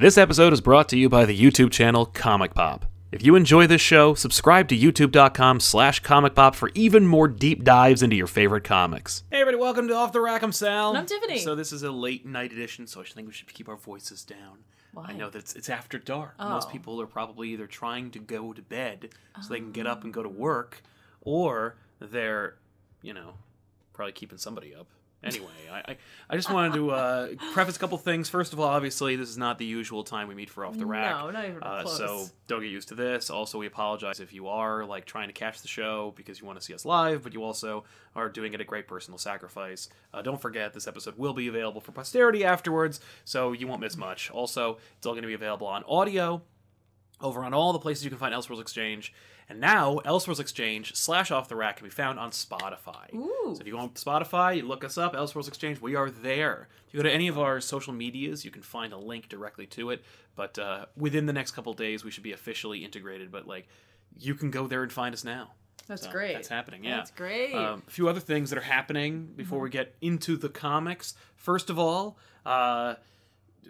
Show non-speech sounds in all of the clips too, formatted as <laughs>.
This episode is brought to you by the YouTube channel Comic Pop. If you enjoy this show, subscribe to youtube.com slash comic pop for even more deep dives into your favorite comics. Hey everybody, welcome to Off the Rack. I'm Sal. And I'm Tiffany. So this is a late night edition, so I think we should keep our voices down. Why? I know that it's, it's after dark. Oh. Most Oh. people are probably either trying to go to bed so they can get up and go to work, or they're, you know, probably keeping somebody up. Anyway, I, I, I just wanted to uh, preface a couple things. First of all, obviously, this is not the usual time we meet for Off the Rack. No, not even Uh, close. so don't get used to this. Also, we apologize if you are like trying to catch the show because you want to see us live, but you also are doing it at great personal sacrifice. Uh, don't forget, this episode will be available for posterity afterwards, so you won't miss much. Also, it's all going to be available on audio over on all the places you can find Elseworlds Exchange. And now, Elseworlds Exchange slash Off the Rack can be found on Spotify. Ooh. So if you go on Spotify, you look us up, Elseworlds Exchange, we are there. If you go to any of our social medias, you can find a link directly to it. But uh, within the next couple days, we should be officially integrated. But like, you can go there and find us now. That's So great. That's happening. Yeah, That's great. Um, a few other things that are happening before we get into the comics. First of all, uh,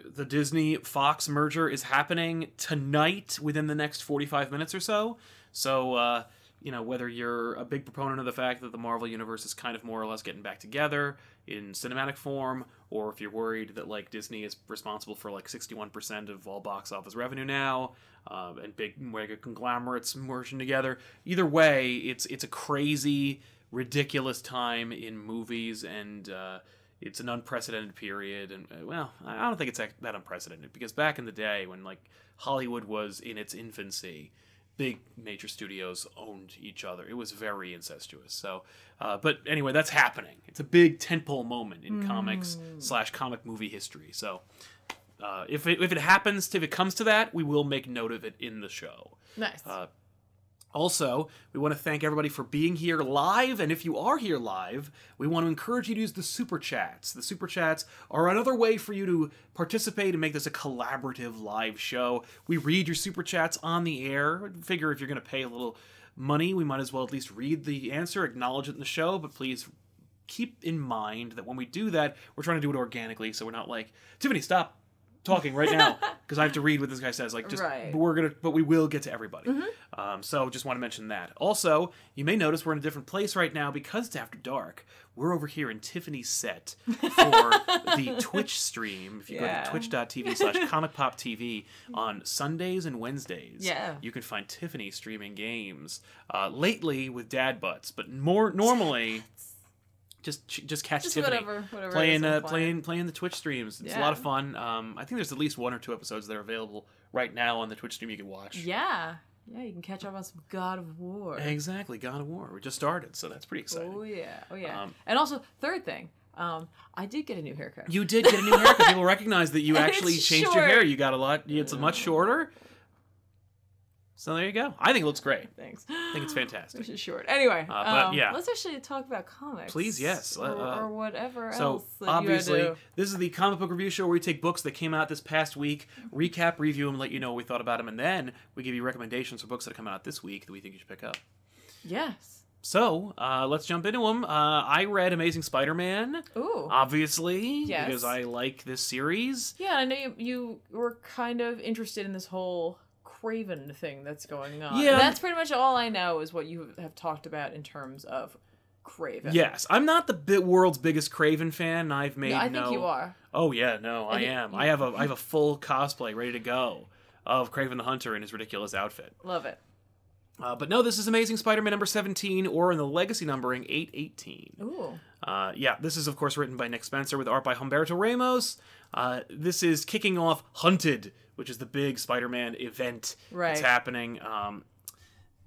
the Disney Fox merger is happening tonight within the next 45 minutes or so. So, uh, you know, whether you're a big proponent of the fact that the Marvel Universe is kind of more or less getting back together in cinematic form, or if you're worried that, like, Disney is responsible for, like, 61% of all box office revenue now, uh, and big mega conglomerates merging together, either way, it's, it's a crazy, ridiculous time in movies, and, uh, it's an unprecedented period and uh, well i don't think it's that unprecedented because back in the day when like hollywood was in its infancy big major studios owned each other. It was very incestuous. So uh, but anyway that's happening. It's a big tentpole moment in comics slash comic movie history. So uh, if, it, if it happens if it comes to that we will make note of it in the show. Nice. uh, also, we want to thank everybody for being here live, and if you are here live, we want to encourage you to use the super chats. The super chats are another way for you to participate and make this a collaborative live show. We read your super chats on the air. Figure if you're going to pay a little money, we might as well at least read the answer, acknowledge it in the show, but please keep in mind that when we do that, we're trying to do it organically, so we're not like, Tiffany, stop talking right now <laughs> because I have to read what this guy says. Like, just Right. Mm-hmm. but we're gonna, but we will get to everybody. Um, so just want to mention that. Also, you may notice we're in a different place right now because it's after dark. We're over here in Tiffany's set for <laughs> the Twitch stream. If you Yeah. go to twitch.tv <laughs> slash comic pop TV on Sundays and Wednesdays, Yeah. you can find Tiffany streaming games. Uh, lately with dad butts, but more normally. Just, just catch Just Tiffany whatever- whatever playing, uh, playing. playing, the Twitch streams. It's a lot of fun. Um, I think there's at least one or two episodes that are available right now on the Twitch stream you can watch. yeah. Yeah, you can catch up on some God of War. Exactly, God of War. We just started, so that's pretty exciting. Oh yeah. Oh yeah. Um, and also, third thing, um, I did get a new haircut. You did get a new haircut. People <laughs> recognize that you actually changed your hair. You got a lot. It's much shorter. So there you go. I think it looks great. Thanks. I think it's fantastic. <gasps> Which is short. Anyway, but um, yeah. let's actually talk about comics. Please, yes. Or, Uh, or whatever So else. That obviously, this is the comic book review show where we take books that came out this past week, <laughs> recap, review them, let you know what we thought about them, and then we give you recommendations for books that come out this week that we think you should pick up. Yes. So uh, let's jump into them. Uh, I read Amazing Spider-Man, Ooh. obviously, Yes. because I like this series. Yeah, I know you, you were kind of interested in this whole Kraven thing that's going on. Yeah. That's pretty much all I know is what you have talked about in terms of Kraven. Yes, I'm not the bi- world's biggest Kraven fan. I've made No, I no. think you are. Oh yeah, no, I And you- am. you- I have a I have a full cosplay ready to go of Kraven the Hunter in his ridiculous outfit. Love it. Uh, but no, this is Amazing Spider-Man number 17, or in the legacy numbering 818. Ooh. Uh, yeah, this is of course written by Nick Spencer with art by Humberto Ramos. Uh, this is kicking off Hunted, which is the big Spider-Man event that's happening. Um,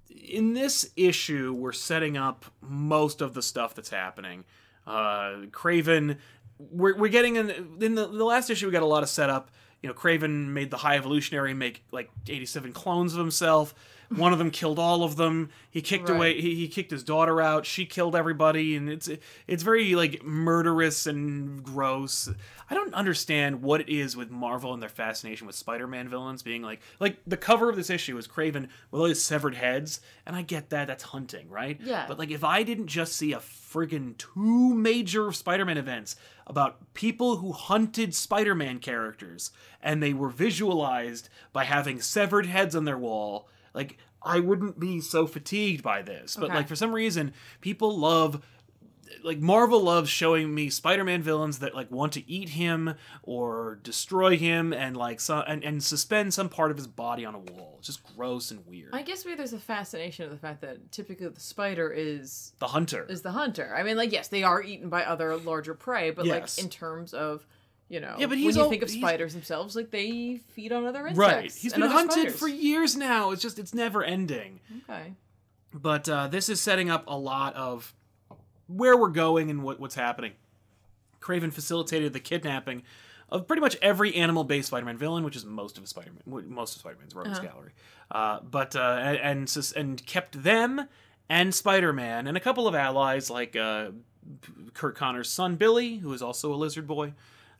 in this issue, we're setting up most of the stuff that's happening. Uh, Kraven, we're, we're getting in in the, the last issue. We got a lot of setup. You know, Kraven made the High Evolutionary make like 87 clones of himself, one of them <laughs> killed all of them. He kicked Right. away. He, he kicked his daughter out. She killed everybody, and it's it's very like murderous and gross. I don't understand what it is with Marvel and their fascination with Spider-Man villains being like like the cover of this issue is Kraven with all his severed heads, and I get that that's hunting, right? Yeah. But like if I didn't just see a friggin' two major Spider-Man events about people who hunted Spider-Man characters and they were visualized by having severed heads on their wall, like I wouldn't be so fatigued by this. But Okay. like for some reason, people love like Marvel loves showing me Spider-Man villains that like want to eat him or destroy him and like so, and, and suspend some part of his body on a wall. It's just gross and weird. I guess maybe there's a fascination of the fact that typically the spider is the hunter. is the hunter. I mean, like yes, they are eaten by other larger prey, but Yes. like in terms of you know, Yeah, but when you think of spiders themselves, like they feed on other insects. Right. He's been hunted spiders. for years now. It's just it's never ending. Okay. But uh, this is setting up a lot of where we're going and what, what's happening. Kraven facilitated the kidnapping of pretty much every animal-based Spider-Man villain, which is most of Spider-Man, most of Spider-Man's Rogues Uh-huh. Gallery, uh, but uh, and and, and kept them and Spider-Man and a couple of allies like uh, Curt Connors' son Billy, who is also a lizard boy,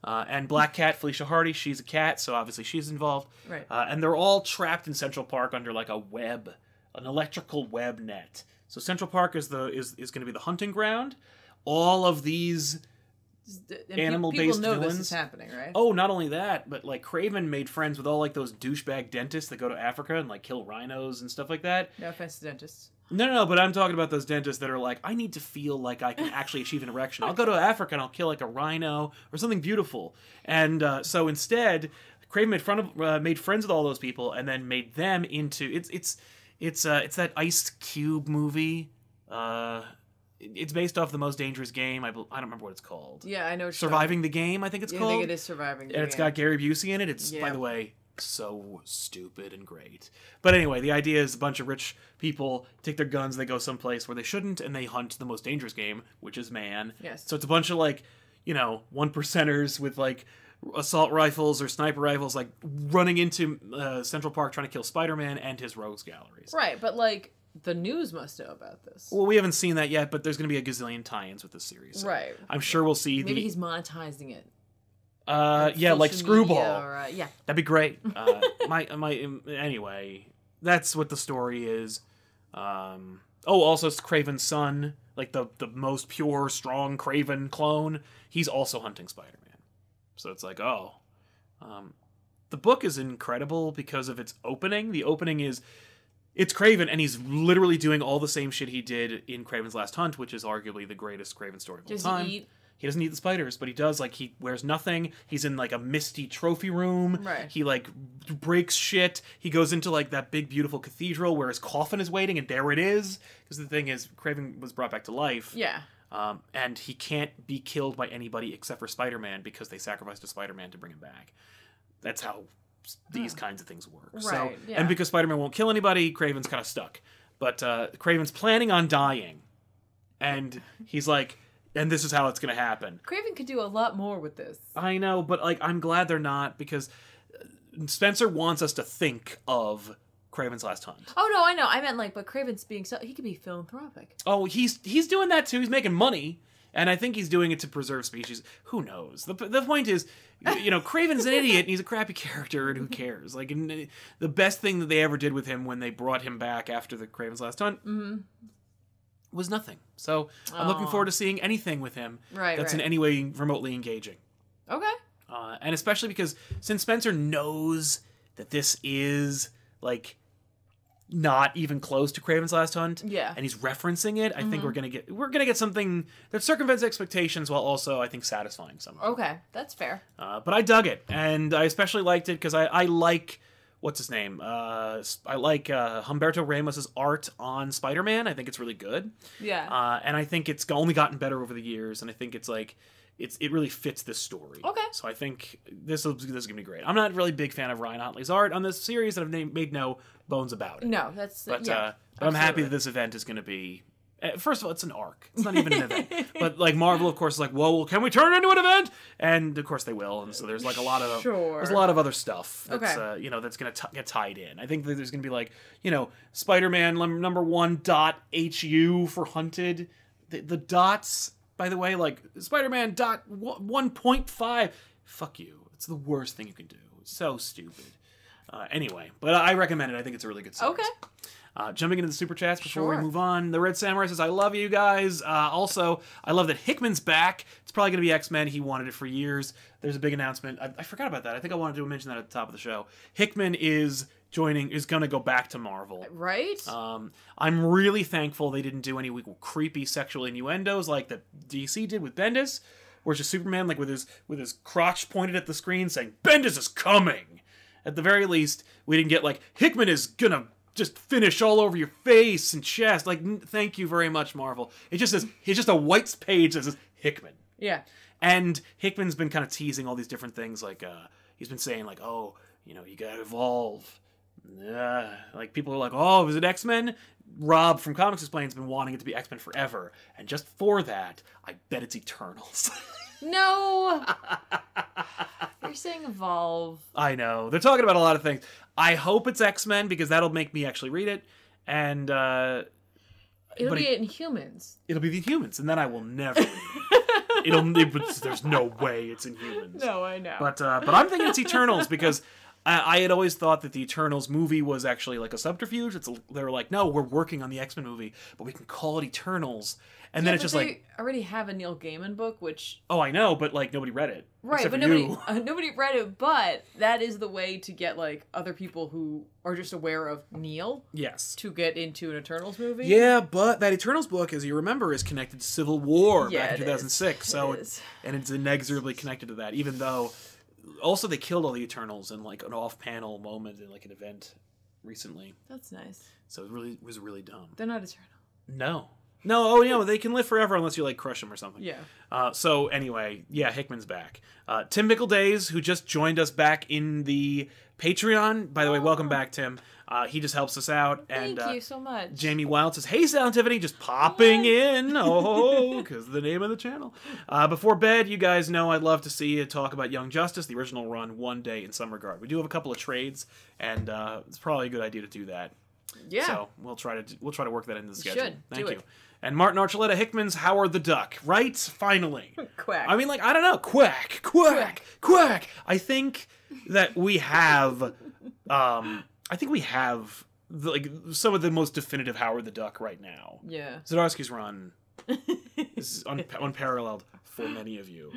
uh, and Black <laughs> Cat Felicia Hardy. She's a cat, so obviously she's involved. Right. Uh, and they're all trapped in Central Park under like a web, an electrical web net. So Central Park is the is, is going to be the hunting ground. All of these Animal-based people this villains? is happening, right? Oh, not only that, but like Kraven made friends with all like those douchebag dentists that go to Africa and like kill rhinos and stuff like that. No offense to dentists. No, no, no, but I'm talking about those dentists that are like, I need to feel like I can actually achieve an erection. I'll go to Africa and I'll kill like a rhino or something beautiful. And uh, so instead, Kraven made front of uh, made friends with all those people and then made them into it's it's it's uh, it's that Ice Cube movie. Uh, it's based off the most dangerous game. I, I don't remember what it's called. Yeah, I know. Surviving the game, I think it's I called think it is surviving. and it's got Gary Busey in it. It's by the way so stupid and great. But anyway, the idea is a bunch of rich people take their guns, they go someplace where they shouldn't, and they hunt the most dangerous game, which is man. Yes. So it's a bunch of like, you know, one percenters with like assault rifles or sniper rifles, like running into uh, Central Park trying to kill Spider-Man and his rogues galleries. right, but like the news must know about this. Well, we haven't seen that yet, but there's going to be a gazillion tie-ins with this series. So right. I'm sure we'll see Maybe the. he's monetizing it. Uh, yeah, like social Screwball. Or, uh, yeah. That'd be great. <laughs> Uh, my my anyway, that's what the story is. Um, oh, also it's Kraven's son, like the the most pure, strong Kraven clone. He's also hunting Spider-Man. So it's like, oh, um, the book is incredible because of its opening. The opening is it's Kraven, and he's literally doing all the same shit he did in Kraven's Last Hunt, which is arguably the greatest Kraven story of all Does time. he eat? He doesn't eat the spiders, but he does like he wears nothing. He's in like a misty trophy room. Right. He like breaks shit. He goes into like that big beautiful cathedral where his coffin is waiting, and there it is. Because the thing is, Kraven was brought back to life, Yeah. Um, and he can't be killed by anybody except for Spider Man because they sacrificed a Spider Man to bring him back. That's how these kinds of things work. so, Right, yeah. and because Spider Man won't kill anybody, Kraven's kind of stuck. But uh, Kraven's planning on dying, and he's like, and this is how it's going to happen. Kraven could do a lot more with this. I know, but like I'm glad they're not because uh, Spencer wants us to think of Kraven's Last Hunt. Oh no, I know. I meant like, but Kraven's being so he could be philanthropic. Oh, he's he's doing that too. He's making money, and I think he's doing it to preserve species. Who knows? the The point is, you know, Kraven's an idiot and he's a crappy <laughs> character, and who cares? Like, the best thing that they ever did with him when they brought him back after the Kraven's Last Hunt Mm-hmm. was nothing. So I'm looking forward to seeing anything with him Right. that's right. in any way remotely engaging. okay. uh, and especially because since Spencer knows that this is like not even close to Kraven's Last Hunt, Yeah. and he's referencing it, I think Mhm. we're gonna get we're gonna get something that circumvents expectations while also I think satisfying some. Okay, that's fair. Uh, but I dug it, and I especially liked it because I I like. What's his name? Uh, I like uh, Humberto Ramos's art on Spider-Man. I think it's really good, Yeah. uh, and I think it's only gotten better over the years. And I think it's like it's it really fits this story. Okay. So I think this will this is gonna be great. I'm not really a big fan of Ryan Ottley's art on this series, and I've na- made no bones about it. no, that's but yeah. uh, but I'm happy that this event is gonna be Uh, First of all, it's an arc. It's not even an event. <laughs> But like Marvel, of course, is like, whoa, well, can we turn it into an event? And of course they will. And so there's like a lot of Sure. there's a lot of other stuff that's Okay. uh, you know that's gonna t- get tied in. I think that there's gonna be like you know Spider-Man number one dot hu for hunted. The, the dots, by the way, like Spider-Man dot one point five. Fuck you. It's the worst thing you can do. It's so stupid. Uh, anyway, but I recommend it. I think it's a really good series. Okay. Uh, jumping into the super chats before we move on. The Red Samurai says, I love you guys. Uh, also, I love that Hickman's back. It's probably going to be X Men. He wanted it for years. There's a big announcement. I, I forgot about that. I think I wanted to mention that at the top of the show. Hickman is joining, is going to go back to Marvel. Right? Um, I'm really thankful they didn't do any creepy sexual innuendos like that DC did with Bendis, where it's just Superman like with his with his crotch pointed at the screen saying Bendis is coming. At the very least, we didn't get like Hickman is gonna just finish all over your face and chest. Like, n- thank you very much, Marvel. It just says it's just a white page that says Hickman. yeah. And Hickman's been kind of teasing all these different things. Like, uh, he's been saying, like, oh, you know, you gotta evolve. Uh, like, people are like, oh, is it X Men? Rob from Comics Explain's been wanting it to be X Men forever. And just for that, I bet it's Eternals. <laughs> No. You're saying evolve. I know. They're talking about a lot of things. I hope it's X Men because that'll make me actually read it. And, uh, It'll be it- Inhumans. it'll be the humans, and then I will never read it. It'll, it, there's no way it's Inhumans. <laughs> No, I know. But uh, but I'm thinking it's Eternals because I, I had always thought that the Eternals movie was actually like a subterfuge. It's a, they were like, no, we're working on the X Men movie, but we can call it Eternals. And then it's just they like, already have a Neil Gaiman book, which oh, I know, but like nobody read it, right, but nobody <laughs> uh, nobody read it. But that is the way to get like other people who are just aware of Neil Yes. to get into an Eternals movie. Yeah, but that Eternals book, as you remember, is connected to Civil War Yeah, back in it 2006. is. So It and it's inexorably connected to that. Even though, also they killed all the Eternals in like an off-panel moment in like an event recently. That's nice. So it really was really dumb. They're not Eternal. No. No, oh, you know, they can live forever unless you like crush them or something. Yeah. Uh, so anyway, yeah, Hickman's back. Uh, Tim Mickle Days, who just joined us back in the Patreon. By the way, welcome back, Tim. Uh, he just helps us out. And Thank uh, you so much. Jamie Wild says, "Hey, Sound Tiffany, just popping in. <laughs> Oh, because the name of the channel. Uh, before bed, you guys know I'd love to see you talk about Young Justice, the original run, one day in some regard. We do have a couple of trades, and uh, it's probably a good idea to do that. yeah. So we'll try to we'll try to work that into the schedule. should. Thank Do you. it. And Martin Archuleta Hickman's Howard the Duck, right? Finally. <laughs> Quack. I mean, like, I don't know. Quack, quack, quack. I think that we have, um, I think we have the, like some of the most definitive Howard the Duck right now. yeah. Zdarsky's run <laughs> is un- unparalleled for many of you.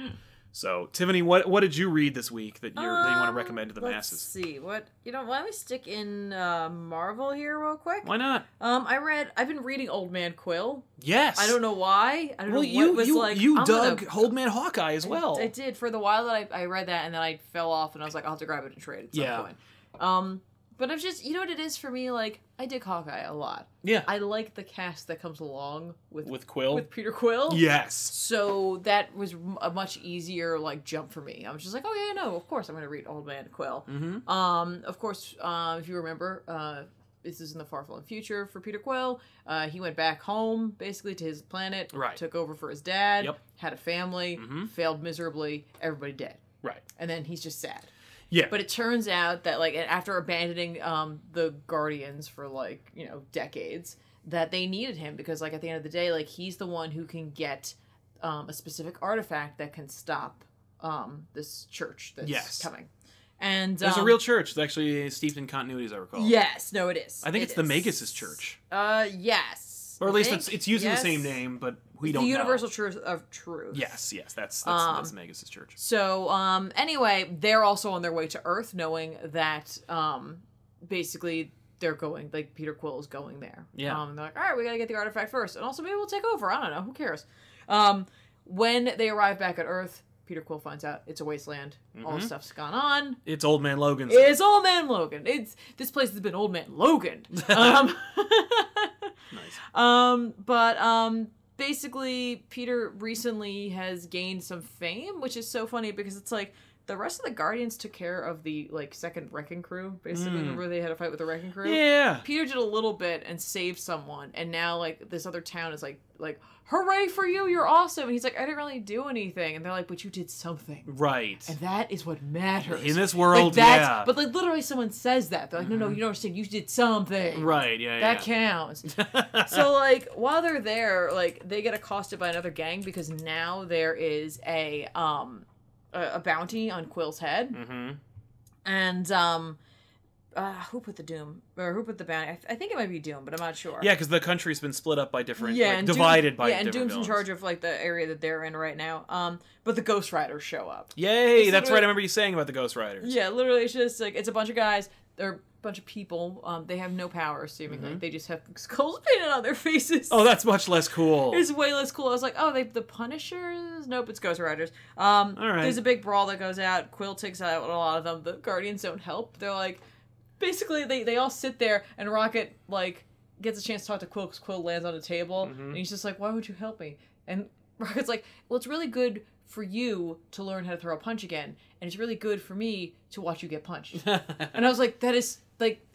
So, Tiffany, what what did you read this week that you're that you want to Um, recommend to the let's masses? see what you know. Why don't we stick in uh, Marvel here real quick? Why not? Um, I read. I've been reading Old Man Quill. Yes. I don't know why. I don't Well, know you what was you like. you I'm dug gonna- Old Man Hawkeye as well. I, I did for the while that I, I read that, and then I fell off, and I was like, I'll have to grab it and trade at some Yeah. point. Um, but I've just, you know what it is for me? Like, I dig Hawkeye a lot. yeah. I like the cast that comes along with With Quill. with Peter Quill. yes. So that was a much easier like jump for me. I was just like, oh yeah, no, of course I'm gonna read Old Man Quill. Mm-hmm. Um, of course, uh, if you remember, uh, this is in the far flung future for Peter Quill. Uh, he went back home, basically to his planet, Right. took over for his dad, Yep. had a family, Mhm. failed miserably, everybody dead, Right. and then he's just sad. Yeah. But it turns out that like after abandoning um, the Guardians for like you know decades, that they needed him because like at the end of the day, like he's the one who can get um, a specific artifact that can stop um, this church that's Yes. coming. And There's a um, real church. It's actually steeped in continuity, as I recall. Yes, no, it is. I think It it's the is. Magus' church, Uh, yes. or at I least think. it's it's using Yes. the same name, but we don't the know. Universal Truth of Truth. Yes, yes, that's that's, Um, that's Magus' church. So, um, anyway, they're also on their way to Earth, knowing that, um, basically they're going, like, Peter Quill is going there. Yeah. Um, they're like, all right, we gotta get the artifact first. And also, maybe we'll take over. I don't know. Who cares? Um, when they arrive back at Earth, Peter Quill finds out it's a wasteland. All Mhm. the stuff's gone on. It's Old Man Logan's. It's Old Man Logan. It's this place has been Old Man Logan. <laughs> Um, <laughs> nice. um, but um, basically, Peter recently has gained some fame, which is so funny because it's like the rest of the Guardians took care of the like second Wrecking Crew. Basically, Mm. remember they had a fight with the Wrecking Crew. Yeah. Peter did a little bit and saved someone, and now like this other town is like like hooray for you, you're awesome. And he's like, I didn't really do anything, and they're like, but you did something, Right. and that is what matters In this Like, world, that's- yeah. But like literally, someone says that they're like, no, no, you don't understand. You did something. right. Yeah. That yeah. counts. <laughs> so like while they're there, like they get accosted by another gang because now there is a um a, a bounty on Quill's head, hmm and um. Uh, who put the doom or who put the bounty? I, th- I think it might be Doom, but I'm not sure. Yeah, because the country's been split up by different, yeah, like, and divided Doom, by yeah, and Doom's in charge of like the area that they're in right now. Um, but the Ghost Riders show up. Yay! It's That's right. I remember you saying about the Ghost Riders. Yeah, literally, it's just like it's a bunch of guys. They're a bunch of people. Um, they have no power, seemingly. Mm-hmm. They just have <laughs> skulls painted on their faces. Oh, that's much less cool. <laughs> It's way less cool. I was like, oh, they the Punishers? Nope, it's Ghost Riders. Um, All right. There's a big brawl that goes out. Quill takes out a lot of them. The Guardians don't help. They're like, basically, they, they all sit there, and Rocket, like, gets a chance to talk to Quill because Quill lands on a table, Mm-hmm. and he's just like, why would you help me? And <laughs> Rocket's like, well, it's really good for you to learn how to throw a punch again, and it's really good for me to watch you get punched. <laughs> and I was like, that is, like,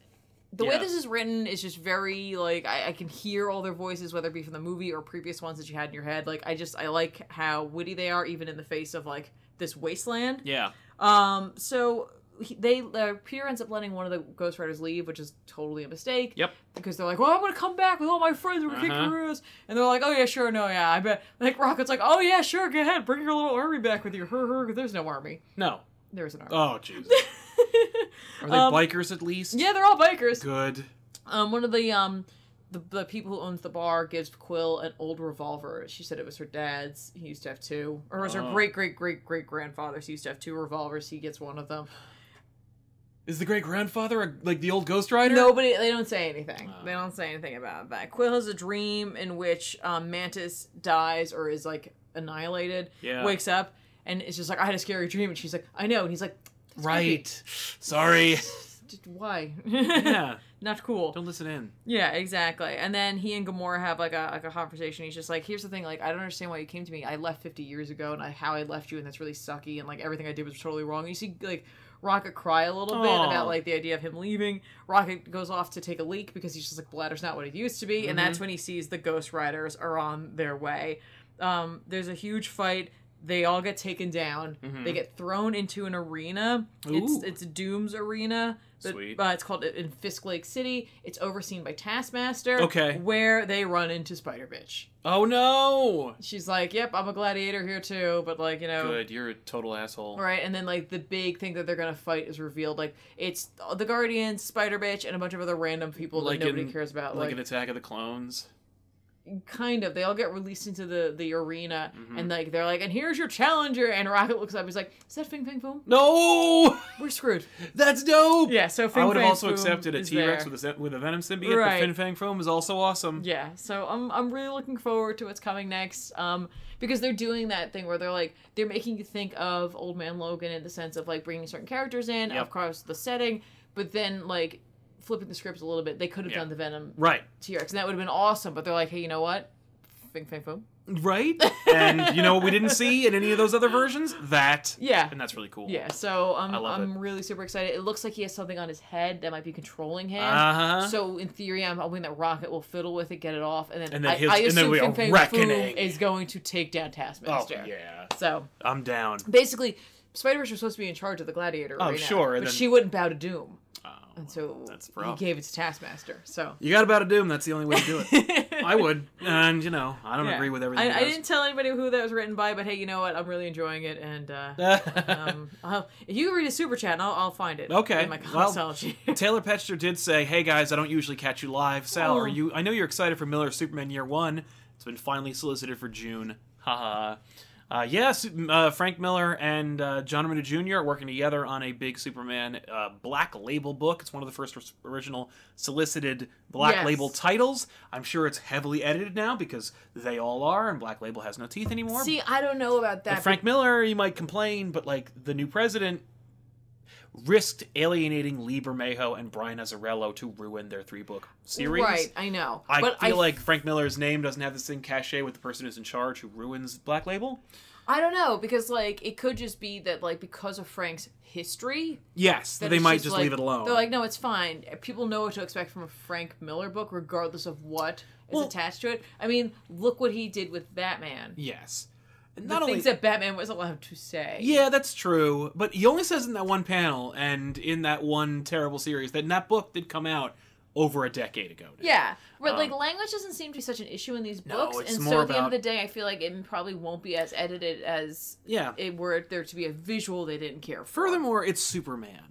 the way this is written is just very like I, I can hear all their voices whether it be from the movie or previous ones that you had in your head like i just i like how witty they are even in the face of like this wasteland yeah. um so he, they uh, peter ends up letting one of the ghost riders leave which is totally a mistake Yep. because they're like well i'm gonna come back with all my friends we're gonna kick Uh-huh. your and they're like oh yeah sure no yeah i bet like rocket's like oh yeah sure go ahead bring your little army back with you her her there's no army No. there's an army Oh, Jesus. <laughs> Are they Um, bikers at least? yeah they're all bikers Good. Um, one of the um, the, the people who owns the bar gives Quill an old revolver. She said it was her dad's. He used to have two, or it was her Oh. great great great great grandfather's. He used to have two revolvers. He gets one of them. Is the great grandfather like the old Ghost Rider? Nobody, they don't say anything. Oh. They don't say anything about that. Quill has a dream in which um, Mantis dies or is like annihilated. Yeah. Wakes up and it's just like I had a scary dream, and she's like, I know, and he's like, "That's creepy." Right. Sorry. <laughs> Why? yeah. <laughs> Not cool. Don't listen in. Yeah, exactly. And then he and Gamora have like a like a conversation. He's just like, "Here's the thing. Like, I don't understand why you came to me. I left 50 years ago, and I how I left you, and that's really sucky. And like everything I did was totally wrong." And you see like Rocket cry a little bit about like the idea of him leaving. Rocket goes off to take a leak because he's just like bladder's not what it used to be, and that's when he sees the Ghost Riders are on their way. Um, there's a huge fight. They all get taken down. They get thrown into an arena. It's it's Doom's arena. But, Sweet. uh, it's called in Fisk Lake City. It's overseen by Taskmaster. Okay. Where they run into Spider Bitch. Oh no. She's like, "Yep, I'm a gladiator here too," but like you know, Good. You're a total asshole. right? And then like the big thing that they're gonna fight is revealed. Like it's the Guardians, Spider Bitch, and a bunch of other random people Like that nobody in- cares about. Like Like, an Attack of the Clones. Kind of, they all get released into the the arena, Mm-hmm. and like they're like, "And here's your challenger." And Rocket looks up, he's like, "Is that Fing Fang Foom? No. We're screwed." That's dope. Yeah. So Fing I would have also Foom accepted a t-rex there. with a with a Venom symbiote. Right. The Fin Fang Foom is also awesome. Yeah, so I'm I'm really looking forward to what's coming next. Um, because they're doing that thing where they're like they're making you think of Old Man Logan in the sense of like bringing certain characters in, Yep. of course the setting, but then like flipping the scripts a little bit. They could have Yeah. done the Venom Right. T Rex, and that would have been awesome. But they're like, hey, you know what? Fing fang foom. Right. <laughs> and you know what we didn't see in any of those other versions? That. Yeah. And that's really cool. Yeah, so I'm love I'm really super excited. It looks like he has something on his head that might be controlling him. Uh huh. So in theory, I'm hoping that Rocket will fiddle with it, get it off, and then, And then I, his- I and then assume Fang Foom reckoning. is going to take down Taskmaster. oh yeah. So I'm down. basically, Spider Verse was supposed to be in charge of the Gladiator. Oh, arena, sure, but then- she wouldn't bow to Doom, Oh, and so That's he gave it to Taskmaster. So you got about a doom. That's the only way to do it. <laughs> I would, and you know, I don't Yeah. agree with everything. I, he I didn't tell anybody who that was written by, but hey, you know what? I'm really enjoying it, and uh, <laughs> um, I'll, if you read a super chat, and I'll, I'll find it. Okay, in my well. <laughs> Taylor Petcher did say, "Hey guys, I don't usually catch you live. Sal, Oh. are you? I know you're excited for Miller Superman Year One. It's been finally solicited for June. Haha. Uh, yes, uh, Frank Miller and uh, John Romita Jr. are working together on a big Superman uh, Black Label book. It's one of the first original solicited Black Yes. Label titles. I'm sure it's heavily edited now because they all are, and Black Label has no teeth anymore. See, I don't know about that. But Frank Miller, you might complain, but like the new president risked alienating Lee Bermejo and Brian Azzarello to ruin their three book series. Right, I know. I but feel I like Frank Miller's name doesn't have the same cachet with the person who's in charge who ruins Black Label. I don't know because like it could just be that like because of Frank's history, Yes, that they might just, like- leave it alone. They're like, no, it's fine. People know what to expect from a Frank Miller book, regardless of what is Well- attached to it. I mean, look what he did with Batman. yes. And The Not only things that Batman was allowed to say. Yeah, that's true. But he only says in that one panel and in that one terrible series that in that book did come out over a decade ago. now. Yeah, but like Um, language doesn't seem to be such an issue in these No, books, it's and more so at the end of the day, I feel like it probably won't be as edited as Yeah. it were there to be a visual they didn't care for. Furthermore, it's Superman.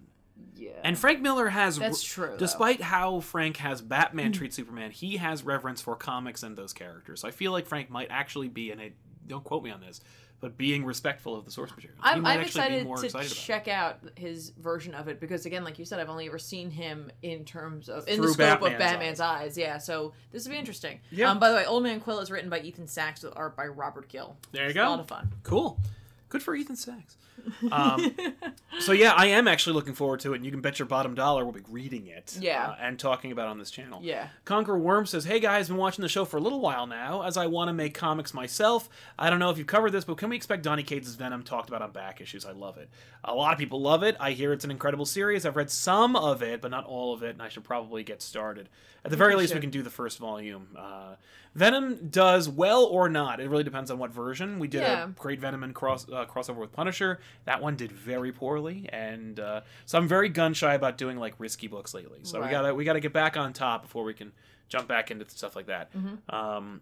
yeah, And Frank Miller has That's true, though. Despite how Frank has Batman treat Superman, he has reverence for comics and those characters. So I feel like Frank might actually be in I don't quote me on this, but being respectful of the source material. I'm, I'm excited more to excited check out his version of it because, again, like you said, I've only ever seen him in terms of in Through the scope Batman's of Batman's eyes. Yeah, so this would be interesting. Yeah. Um, by the way, Old Man Quill is written by Ethan Sacks with art by Robert Gill. There you It's go. A lot of fun. Cool. Good for Ethan Sacks. Um, <laughs> so yeah, I am actually looking forward to it, and you can bet your bottom dollar we'll be reading it. Yeah. uh, and talking about it on this channel. Yeah. Conquer Worm says, "Hey guys, been watching the show for a little while now. As I want to make comics myself, I don't know if you've covered this, but can we expect Donny Cates' Venom talked about on back issues? I love it. A lot of people love it. I hear it's an incredible series. I've read some of it, but not all of it, and I should probably get started. At the very least, we can do the first volume. Uh, Venom does well or not. It really depends on what version. We did Yeah. a great Venom and cross uh, crossover with Punisher. That one did very poorly, and uh, so I'm very gun shy about doing like risky books lately. So we gotta we gotta get back on top before we can jump back into stuff like that. Mm-hmm. Um,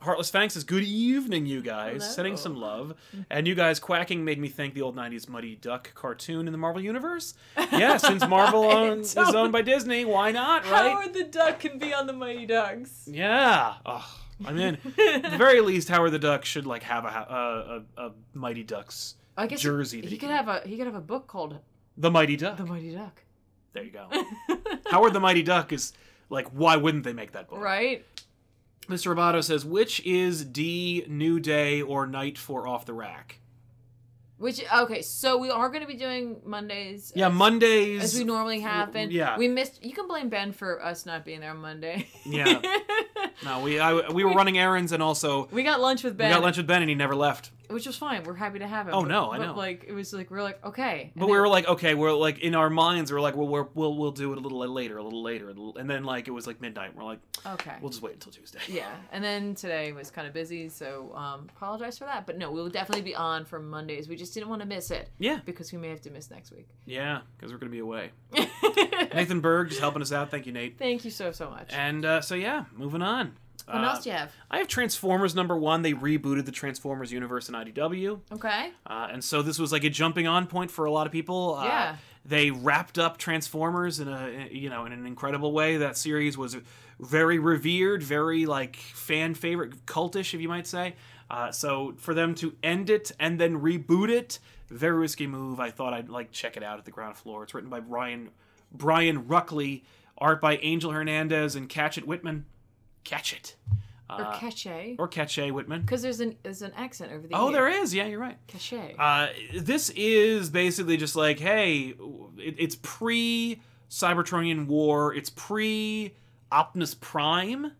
Heartless Fangs says, "Good evening, you guys. Hello. Sending some love." And you guys quacking made me think the old '90s Mighty Duck cartoon in the Marvel universe. Yeah, <laughs> since Marvel owns, is owned by Disney, why not? Right? Howard the Duck can be on the Mighty Ducks. Yeah. Oh, I mean, at the very least, Howard the Duck should like have a a, a, a Mighty Ducks I guess jersey. He, he could have a he could have a book called the Mighty Duck. The Mighty Duck. There you go. <laughs> Howard the Mighty Duck is like, why wouldn't they make that book? right? Mr. Roboto says, which is D, New Day, or Night for Off the Rack? Which okay, so we are going to be doing Mondays. Yeah, as, Mondays. as we normally have been. yeah. we missed. You can blame Ben for us not being there on Monday. Yeah. <laughs> no, we I, we were running errands and also we got lunch with Ben. we got lunch with Ben and he never left. Which was fine. We're happy to have him. Oh, but- no, I but, know. Like it was like we're like okay, But And we then- were like, okay, we're like in our minds, we're like, well, we're, we'll we'll do it a little later, a little later, and then like it was like midnight. We're like, okay. we'll just wait until Tuesday. Yeah, and then today was kind of busy, so um, apologize for that. But no, we will definitely be on for Mondays. We just didn't want to miss it Yeah, because we may have to miss next week. yeah, because we're gonna be away. <laughs> Nathan Berg just helping us out. Thank you, Nate. Thank you so so much. And uh, so yeah, moving on. What Uh, else do you have? I have Transformers number one. They rebooted the Transformers universe in IDW. Okay. Uh, and so this was like a jumping on point for a lot of people. Uh, Yeah. They wrapped up Transformers in a you know in an incredible way. That series was very revered, very like fan favorite, cultish, if you might say. Uh, so for them to end it and then reboot it, very risky move. I thought I'd like check it out at the ground floor. It's written by Brian Brian Ruckley, art by Angel Hernandez and Catchet Whitman. Catch it. Or Uh, cachet. or Catchet Whitman. Because there's an there's an accent over the Oh, E. there is. Yeah, you're right. Cachet. Uh, this is basically just like, hey, it, it's pre Cybertronian War. It's pre Optimus Prime.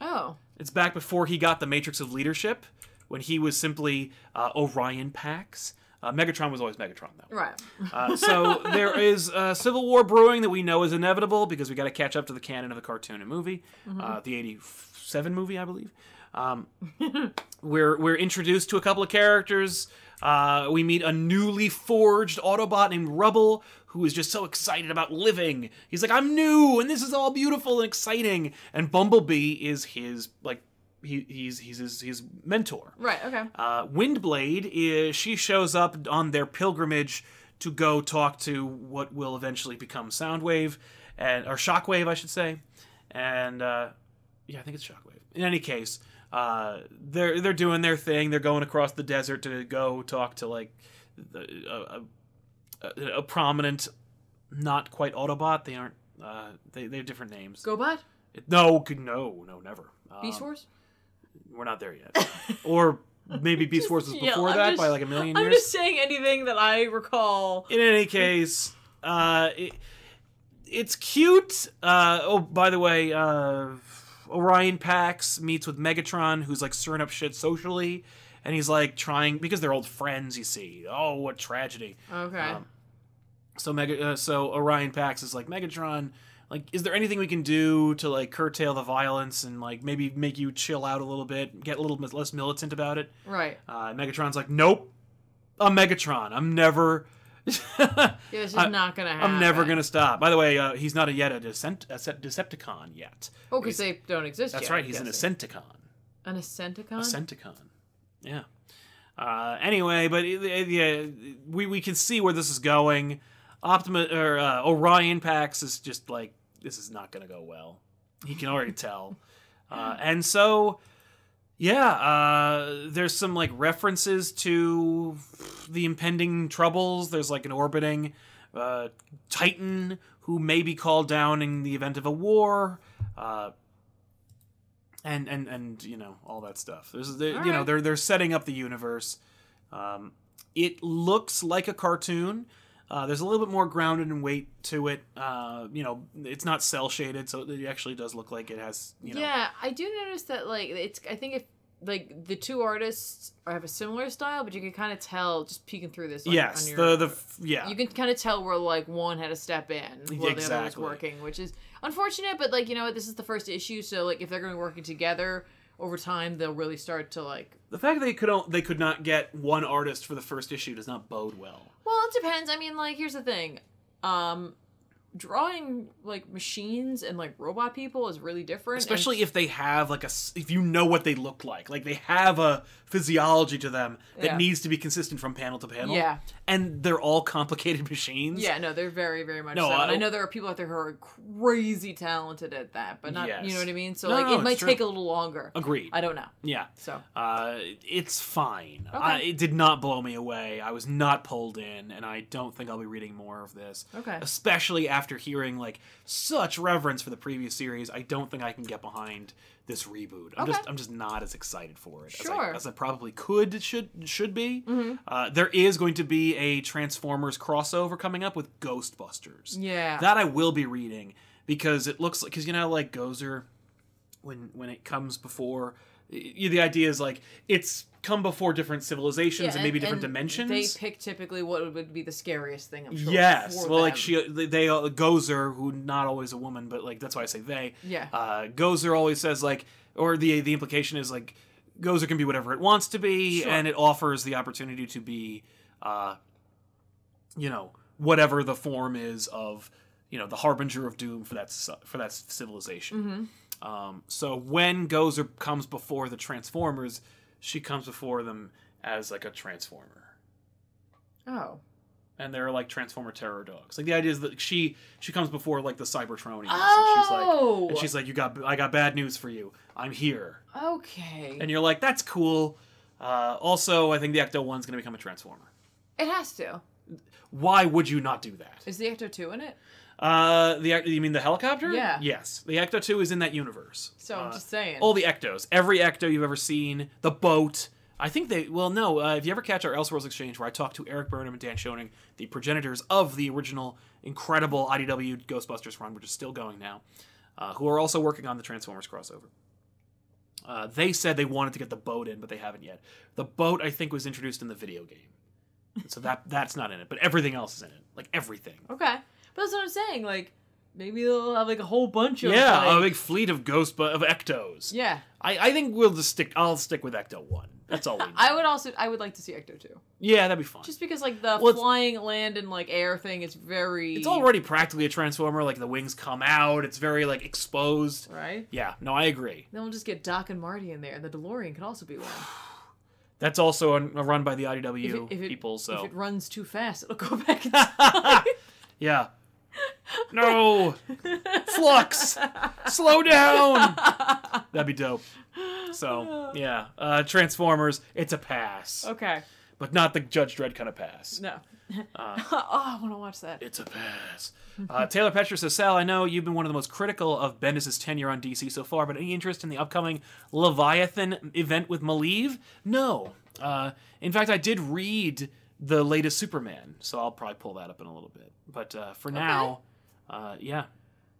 oh. It's back before he got the Matrix of Leadership, when he was simply uh, Orion Pax. Uh, Megatron was always Megatron, though. Right. Uh, so there is uh, Civil War brewing that we know is inevitable because we got to catch up to the canon of the cartoon and movie, uh, the '87 movie, I believe. Um, <laughs> we're we're introduced to a couple of characters. Uh, we meet a newly forged Autobot named Rubble, who is just so excited about living. He's like, "I'm new, and this is all beautiful and exciting." And Bumblebee is his like he, he's he's his, his mentor. right. Okay. Uh, Windblade is she shows up on their pilgrimage to go talk to what will eventually become Soundwave and or Shockwave, I should say, and uh, yeah, I think it's Shockwave. In any case, uh, they're they're doing their thing. They're going across the desert to go talk to like the, a, a, a prominent, not quite Autobot. They aren't. Uh, they they have different names. GoBot. No, no, no, never. Beast Um, Wars. We're not there yet. or maybe Beast Wars was <laughs> before I'm that just- by like a million I'm years. just saying anything that I recall. In any case, uh, it, it's cute. Uh, oh, by the way, uh, Orion Pax meets with Megatron, who's like stirring up shit socially. and he's like trying because they're old friends. You see, oh, what tragedy. Okay. Um, so Mega, uh, so Orion Pax is like Megatron. Like, is there anything we can do to like curtail the violence and like maybe make you chill out a little bit, get a little bit less militant about it? right. Uh, Megatron's like, nope, I'm Megatron. I'm never. <laughs> Yeah, it's just I- not gonna happen. I'm never gonna stop. By the way, uh, he's not a yet a, Decent, a Decepticon yet. Oh, because they don't exist That's yet, right. I'm He's an. Ascenticon. An Ascenticon? Ascenticon. Yeah. Uh, anyway, but it- yeah, we we can see where this is going. Optima or uh, Orion Pax is just like this is not going to go well. He can already <laughs> tell, uh, and so yeah, uh, there's some like references to the impending troubles. There's like an orbiting uh, Titan who may be called down in the event of a war. Uh, and and and you know all that stuff. There's the, you know they're they're setting up the universe. Um, it looks like a cartoon. Uh, there's a little bit more grounded and weight to it. Uh, you know, it's not cell shaded, so it actually does look like it has. You know, Yeah, I do notice that like it's. I think if like the two artists have a similar style, but you can kind of tell just peeking through this. Like, yes, on your, the the f- yeah. You can kind of tell where like one had to step in while the other was working, which is unfortunate. But like you know, what, this is the first issue, so like if they're going to be working together over time, they'll really start to like. the fact that they could o- they could not get one artist for the first issue does not bode well. Well, it depends. I mean, like here's the thing. Um, drawing like machines and like robot people is really different. and- especially if they have like a if you know what they look like like they have a physiology to them that Yeah. needs to be consistent from panel to panel Yeah. and they're all complicated <laughs> machines Yeah, no, they're very, very much No, so. And I- I know there are people out there who are crazy talented at that, but not, you know what I mean? So, No, like, no, it might true. take a little longer. agreed I don't know. yeah So, uh, it's fine Okay. I, it did not blow me away i was not pulled in and i don't think i'll be reading more of this okay. especially after hearing like such reverence for the previous series i don't think i can get behind this reboot. I'm just i'm just not as excited for it as, I, as I probably could should should be. Mhm. uh, there is going to be a transformers crossover coming up with ghostbusters. Yeah. that i will be reading because it looks like because you know like gozer when when it comes before the idea is like it's come before different civilizations Yeah, and maybe different and dimensions They pick typically what would be the scariest thing, I'm sure. yes well like she they, they uh, gozer who not always a woman but like that's why i say they Yeah. uh gozer always says like or the the implication is like gozer can be whatever it wants to be Sure. and it offers the opportunity to be uh you know whatever the form is of you know the harbinger of doom for that for that civilization Mhm. Um so when gozer comes before the transformers she comes before them as like a transformer Oh. and they're like transformer terror dogs. Like the idea is that she she comes before like the Cybertronians, Oh. and she's like, and she's like, you got I got bad news for you. I'm here, Okay. and you're like, that's cool. Uh, also, I think the Ecto One's gonna become a transformer. it has to. Why would you not do that? Is the Ecto 2 in it? Uh, the you mean the helicopter? Yeah. Yes, the Ecto Two is in that universe. So I'm Uh, just saying. all the Ectos, every Ecto you've ever seen, the boat. I think they well no. Uh, if you ever catch our Elseworlds exchange where I talk to Erik Burnham and Dan Schoening, the progenitors of the original incredible IDW Ghostbusters run, which is still going now, uh, who are also working on the Transformers crossover. Uh, they said they wanted to get the boat in, but they haven't yet. The boat I think was introduced in the video game, so that <laughs> that's not in it, but everything else is in it, like everything. okay. But that's what I'm saying. Like, maybe they'll have like a whole bunch of. Yeah, like- a big fleet of ghost of Ectos. Yeah. I, I think we'll just stick. I'll stick with Ecto One. That's all we <laughs> need. I would also. I would like to see Ecto 2. yeah, that'd be fun. Just because, like, the Well, flying, land, and, like, air thing is very. It's already practically a transformer. Like the wings come out. It's very like exposed. Right? Yeah, no, I agree. Then we'll just get Doc and Marty in there, and the DeLorean could also be one. <sighs> That's also a, run by the IDW If it, if it, people. So if it runs too fast, it'll go back <laughs> yeah. No, Flux, slow down. That'd be dope. So yeah, uh, Transformers. It's a pass, okay. but not the Judge Dredd kind of pass. No. Uh, <laughs> oh, I want to watch that. It's a pass. Uh, Taylor Petra says, Sal, I know you've been one of the most critical of Bendis' tenure on DC so far, but any interest in the upcoming Leviathan event with Maleev? No. Uh, in fact, I did read the latest Superman, so I'll probably pull that up in a little bit. But uh, for now, uh, yeah.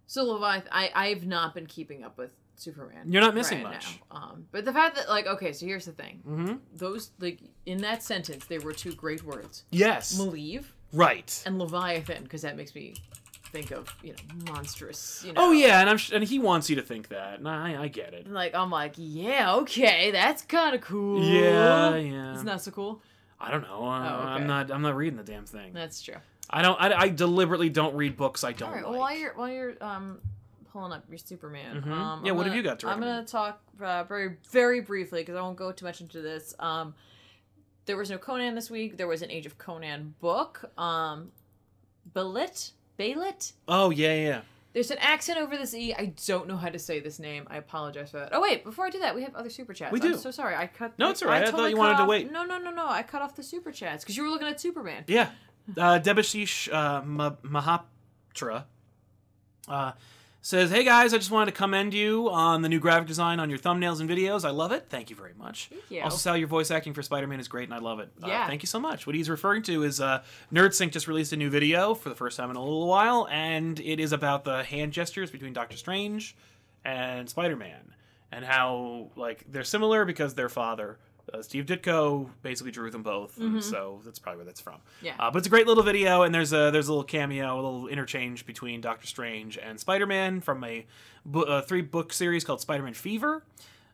So Leviathan, I I've not been keeping up with Superman. You're not missing right much. now. Um, but the fact that like okay, so here's the thing. Mm-hmm. Those like in that sentence, there were two great words: Yes. Maleev Right. and Leviathan, because that makes me think of you know monstrous. You know. Oh yeah, and I'm sh- and he wants you to think that, and I I get it. Like I'm like, yeah, okay, that's kind of cool. Yeah, yeah. It's not so cool. I don't know. Uh, Oh, okay. I'm not. I'm not reading the damn thing. That's true. I don't. I, I deliberately don't read books I don't All right. like. While you're while you're um pulling up your Superman, Mhm. um, Yeah, I'm what have gonna- you got to I'm gonna recommend? talk uh, very very briefly because I won't go too much into this. Um, there was no Conan this week. There was an Age of Conan book. Um, Bêlit Bêlit. oh yeah, yeah, yeah. There's an accent over this e. I don't know how to say this name. I apologize for that. Oh wait, before I do that, we have other super chats. We I'm do. so sorry. I cut. No, it's all right. I thought you wanted to wait. No, no, no, no. I cut off the super chats because you were looking at Superman. Yeah. Uh, Debashish uh, Ma- Mahaptra uh, says, Hey guys, I just wanted to commend you on the new graphic design on your thumbnails and videos. I love it. Thank you very much. Thank you. Also, Sal, your voice acting for Spider Man is great and I love it. Uh, Yeah. thank you so much. What he's referring to is uh, NerdSync just released a new video for the first time in a little while, and it is about the hand gestures between Doctor Strange and Spider Man and how like they're similar because their father. Uh, Steve Ditko basically drew them both, and so that's probably where that's from. Mm-hmm. Yeah. Uh, but it's a great little video, and there's a there's a little cameo, a little interchange between Doctor Strange and Spider Man from a, bo- a three book series called Spider Man Fever,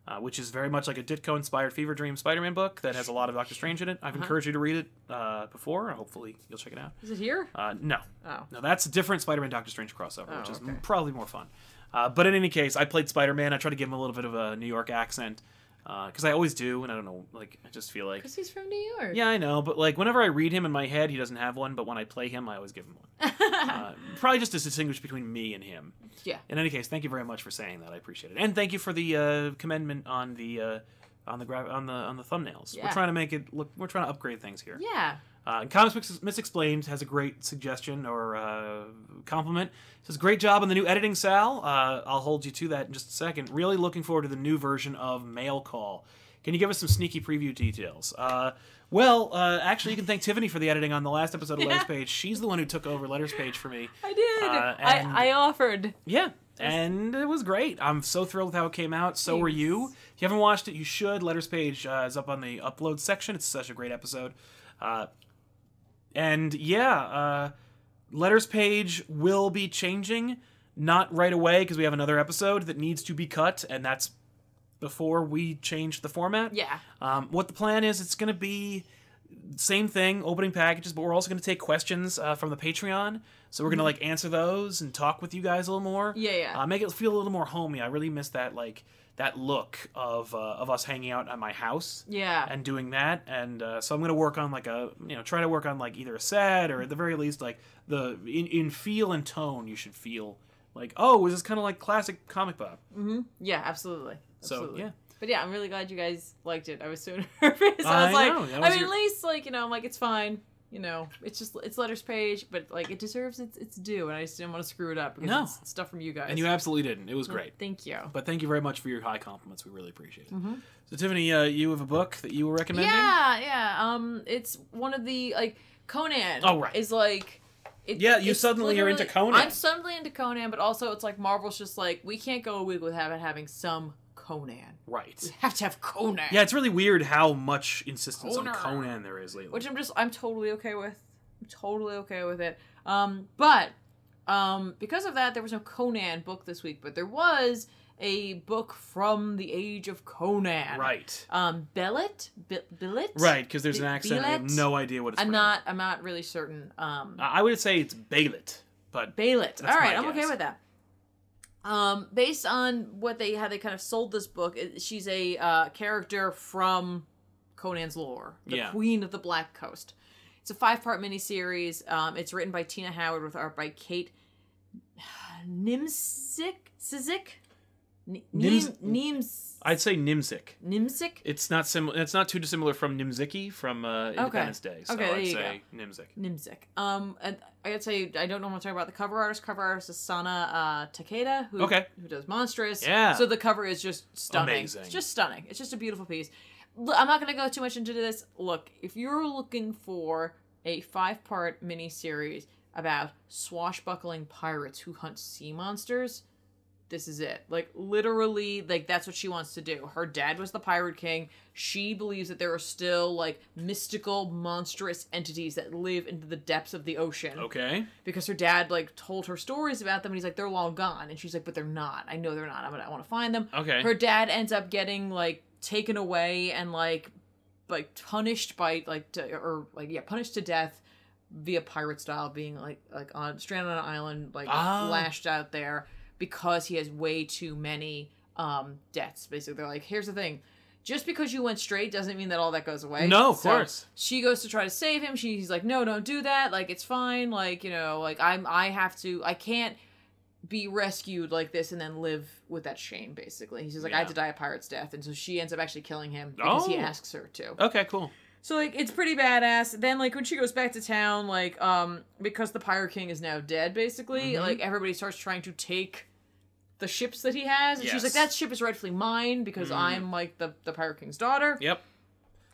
uh, which is very much like a Ditko inspired Fever Dream Spider Man book that has a lot of Doctor Strange in it. I've encouraged you to read it uh, before. Hopefully, you'll check it out. Is it here? Uh, no, Oh. no, that's a different Spider Man Doctor Strange crossover, Oh, which is okay. probably more fun. Uh, but in any case, I played Spider Man. I tried to give him a little bit of a New York accent because I always do, and I don't know, like I just feel like Because he's from New York. yeah, I know, but like whenever I read him in my head, he doesn't have one. But when I play him, I always give him one. <laughs> Uh, probably just to distinguish between me and him. Yeah. In any case, thank you very much for saying that. I appreciate it, and thank you for the uh, commendment on the uh, on the gra- on the on the thumbnails. Yeah. We're trying to make it look. We're trying to upgrade things here. yeah. Uh, and Comics Mix- Misexplained has a great suggestion or uh, compliment. It says, Great job on the new editing, Sal. Uh, I'll hold you to that in just a second. Really looking forward to the new version of Mail Call. Can you give us some sneaky preview details? Uh, well, uh, actually, you can thank Tiffany for the editing on the last episode of Yeah. Letters Page. She's the one who took over Letters Page for me. I did. Uh, and- I, I offered. Yeah, and it was great. I'm so thrilled with how it came out. So are you. If you haven't watched it, you should. Letters Page uh, is up on the upload section. It's such a great episode. And yeah, uh, Letters Page will be changing. Not right away because we have another episode that needs to be cut, and that's before we change the format. Yeah. Um, what the plan is, it's going to be same thing, opening packages, but we're also going to take questions uh, from the Patreon. So we're going to like answer those and talk with you guys a little more. Yeah, yeah. Uh, make it feel a little more homey. I really miss that like that look of uh, of us hanging out at my house Yeah. and doing that. And uh, so I'm going to work on like a you know try to work on like either a set or at the very least like the in, in feel and tone you should feel like oh is this kind of like classic comic book. hmm Yeah, absolutely. So Absolutely. yeah. But yeah, I'm really glad you guys liked it. I was so <laughs> nervous. I was I like, that I mean, your- at least like you know, I'm like, it's fine. You know, it's just it's letters page, but like it deserves its its due, and I just didn't want to screw it up because No. it's stuff from you guys. And you absolutely didn't. It was So, great. Thank you. But thank you very much for your high compliments. We really appreciate it. Mhm. So Tiffany, uh, you have a book that you were recommending? Yeah, yeah. Um, it's one of the like Conan. Oh, right. Is like. It, Yeah, you suddenly are into Conan. I'm suddenly into Conan, but also it's like Marvel's just like we can't go a week without having some Conan. Right. We have to have Conan. Yeah, it's really weird how much insistence on Conan. Conan there is lately. which I'm just I'm totally okay with. I'm totally okay with it. Um, but um, because of that, there was no Conan book this week, but there was a book from the age of Conan. right. Um, Bellet, Bi- Billet. Right, because there's Bi- an accent. I have no idea what it's I'm not. I'm not really certain. Um, I would say it's Bailet, but Baylet. All right, I'm okay with that. Um, based on what they how they kind of sold this book, it, she's a uh, character from Conan's lore, the Yeah. Queen of the Black Coast. It's a five part miniseries. Um, it's written by Tini Howard with art by Kate <sighs> Niemczyk. Sizik. N- Nims- Nims. I'd say Nimzik. Nimsic. It's not sim- It's not too dissimilar from Nimziki from uh, Independence Day. So Okay, there I'd you say Nimzik. Nimzik. Um, and I gotta say, I don't know want to talk about the cover artist. Cover artist is Sana uh, Takeda, who Okay. who does Monstrous. Yeah. So the cover is just stunning. Amazing. It's just stunning. It's just a beautiful piece. Look, I'm not gonna go too much into this. Look, if you're looking for a five part mini series about swashbuckling pirates who hunt sea monsters, this is it. Like literally, like that's what she wants to do. Her dad was the pirate king. She believes that there are still like mystical, monstrous entities that live into the depths of the ocean. Okay. Because her dad like told her stories about them, and he's like, they're long gone, and she's like, but they're not. I know they're not. I'm gonna, I want to find them. Okay. Her dad ends up getting like taken away and like like punished by like to, or like yeah punished to death via pirate style being like like on stranded on an island like Ah. lashed out there because he has way too many um debts basically they're like here's the thing just because you went straight doesn't mean that all that goes away No, of So course. she goes to try to save him she's like no don't do that like it's fine like you know like i'm i have to i can't be rescued like this and then live with that shame basically he's just like i had to die a pirate's death and so she ends up actually killing him because he Oh. asks her to Okay, cool. so like it's pretty badass. Then like when she goes back to town, like um because the Pirate King is now dead, basically, Mhm. like everybody starts trying to take the ships that he has, and she's like, "That ship is rightfully mine because Mm. I'm like the the Pirate King's daughter." Yep.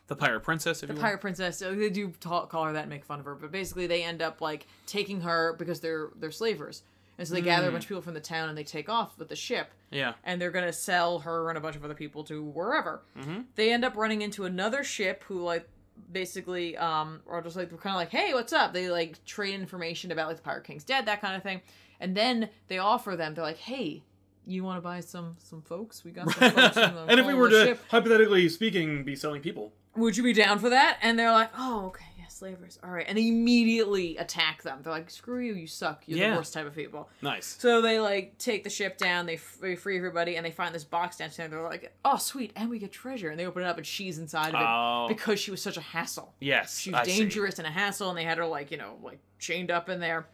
The Pirate Princess, if The Pirate Princess. So they do ta- call her that and make fun of her, but basically they end up like taking her because they're they're slavers, and so they gather a Mm. bunch of people from the town and they take off with the ship. Yeah. and they're gonna sell her and a bunch of other people to wherever. Mhm. They end up running into another ship who like basically um are just like they're kind of like hey what's up they like trade information about like the pirate king's dead that kind of thing and then they offer them they're like hey you want to buy some some folks we got <laughs> some folks the- and if we were to, ship. hypothetically speaking, be selling people. would you be down for that and they're like oh okay yeah slavers all right and they immediately attack them they're like screw you you suck you're Yeah. the worst type of people Nice. so they like take the ship down, they, f- they free everybody, and they find this box downstairs. They're like, "Oh, sweet!" And we get treasure. And they open it up, and she's inside of it Oh. because she was such a hassle. Yes. She was I see. dangerous and a hassle, and they had her like you know like chained up in there.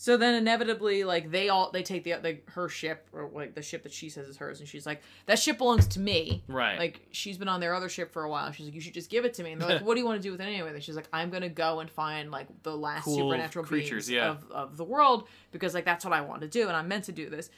So then inevitably, like they all they take the, the her ship or like the ship that she says is hers, and she's like, "That ship belongs to me." Right. Like she's been on their other ship for a while. She's like, "You should just give it to me." And they're like, <laughs> "What do you want to do with it anyway?" And she's like, "I'm gonna go and find like the last Cool supernatural creatures, yeah. of of the world because like that's what I want to do, and I'm meant to do this."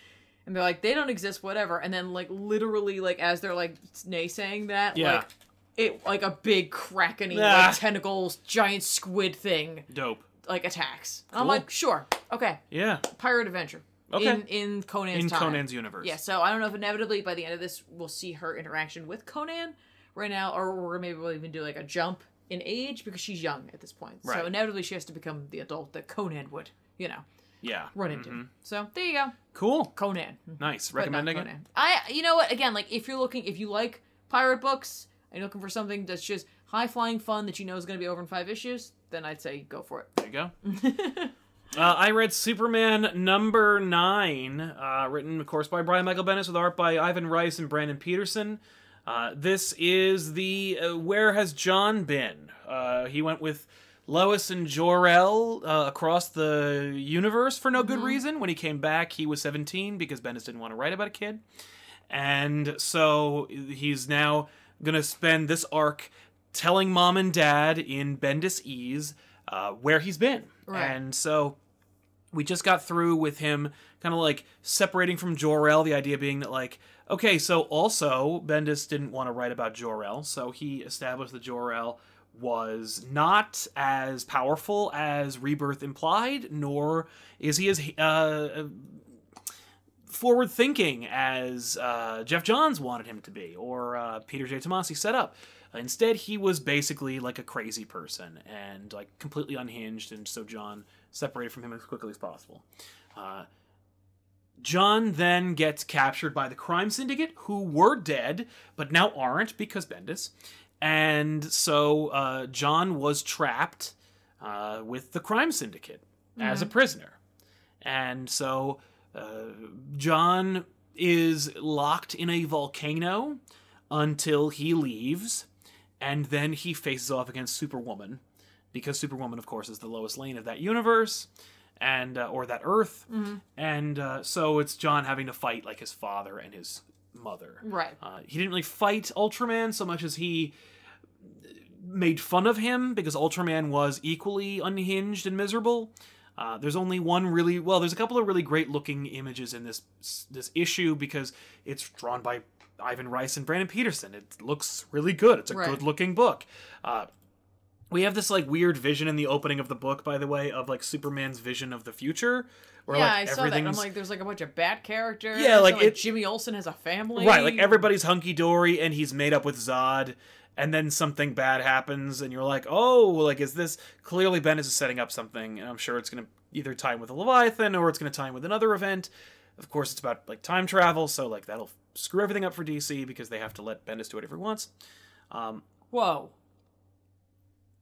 And they're like, "They don't exist, whatever." And then like literally like as they're like naysaying that, Yeah. like it like a big krakeny Ah. like tentacles giant squid thing Dope. like attacks. I'm like, sure, okay, Yeah. pirate adventure. Okay. In in Conan's In time. Conan's universe. Yeah, so I don't know if inevitably by the end of this we'll see her interaction with Conan right now, or or maybe we'll even do like a jump in age because she's young at this point. Right. So inevitably she has to become the adult that Conan would, you know, Yeah. run into. Mhm. So there you go, Cool. Conan. Nice. But not Recommending it. Conan. I you know what? Again, like if you're looking, if you like pirate books and you're looking for something that's just high flying fun that you know is going to be over in five issues, then I'd say go for it. There you go. <laughs> Uh, I read Superman number nine, uh, written, of course, by Brian Michael Bendis with art by Ivan Reis and Brandon Peterson. Uh, this is the uh, Where Has Jon Been? Uh, he went with Lois and Jor-El uh, across the universe for no good reason. When he came back, he was 17 because Bendis didn't want to write about a kid. And so he's now going to spend this arc telling mom and dad in Bendis Ease uh, where he's been. Right. And so we just got through with him kind of like separating from Jor-El, the idea being that like, okay, so also Bendis didn't want to write about Jor-El, so he established that Jor-El was not as powerful as Rebirth implied, nor is he as uh, forward thinking as uh, Geoff Johns wanted him to be, or uh, Peter J. Tomasi set up. Instead, he was basically like a crazy person and like completely unhinged, and so Jon separated from him as quickly as possible. Uh, Jon then gets captured by the crime syndicate, who were dead but now aren't because Bendis, and so uh, Jon was trapped uh, with the crime syndicate as a prisoner, and so uh, Jon is locked in a volcano until he leaves, and then he faces off against Superwoman, because Superwoman, of course, is the Lois Lane of that universe, and uh, or that Earth, and uh, so it's Jon having to fight like his father and his mother. right. Uh, he didn't really fight Ultraman so much as he made fun of him because Ultraman was equally unhinged and miserable. Uh, there's only one really well. There's a couple of really great looking images in this this issue because it's drawn by Ivan Reis and Brandon Peterson. It looks really good. It's a Right. good looking book. Uh, we have this like weird vision in the opening of the book, by the way, of like Superman's vision of the future, where yeah, like I saw that. and I'm like, there's like a bunch of bat characters. Yeah, like, and, it- Jimmy Olsen has a family. right, like everybody's hunky dory, and he's made up with Zod. And then something bad happens, and you're like, "Oh, like is this?" Clearly, Bendis setting up something, and I'm sure it's going to either tie in with a Leviathan or it's going to tie in with another event. Of course, it's about like time travel, so like that'll screw everything up for DC because they have to let Bendis do whatever he wants. Um, Whoa.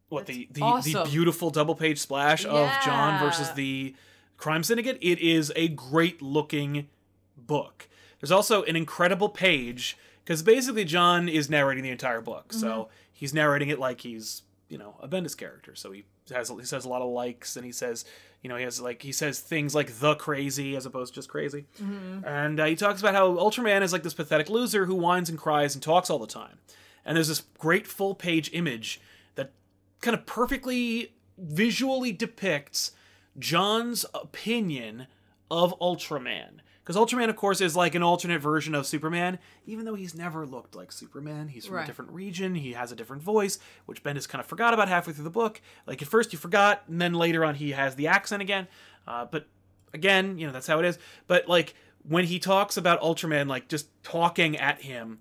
what That's the the, awesome. the beautiful double page splash of Jon versus the crime syndicate. It is a great looking book. There's also an incredible page because basically Jon is narrating the entire book. Mm-hmm. So he's narrating it like he's you know a Bendis character. So he has he says a lot of likes and he says you know he has like he says things like the crazy as opposed to just crazy. Mm-hmm. And uh, he talks about how Ultraman is like this pathetic loser who whines and cries and talks all the time. And there's this great full page image that kind of perfectly visually depicts Jon's opinion of Ultraman. Because Ultraman, of course, is like an alternate version of Superman, even though he's never looked like Superman. He's from a different region. He has a different voice, which Bendis kind of forgot about halfway through the book. Like at first you forgot, and then later on he has the accent again. Uh, but again, you know that's how it is. But like when he talks about Ultraman, like just talking at him,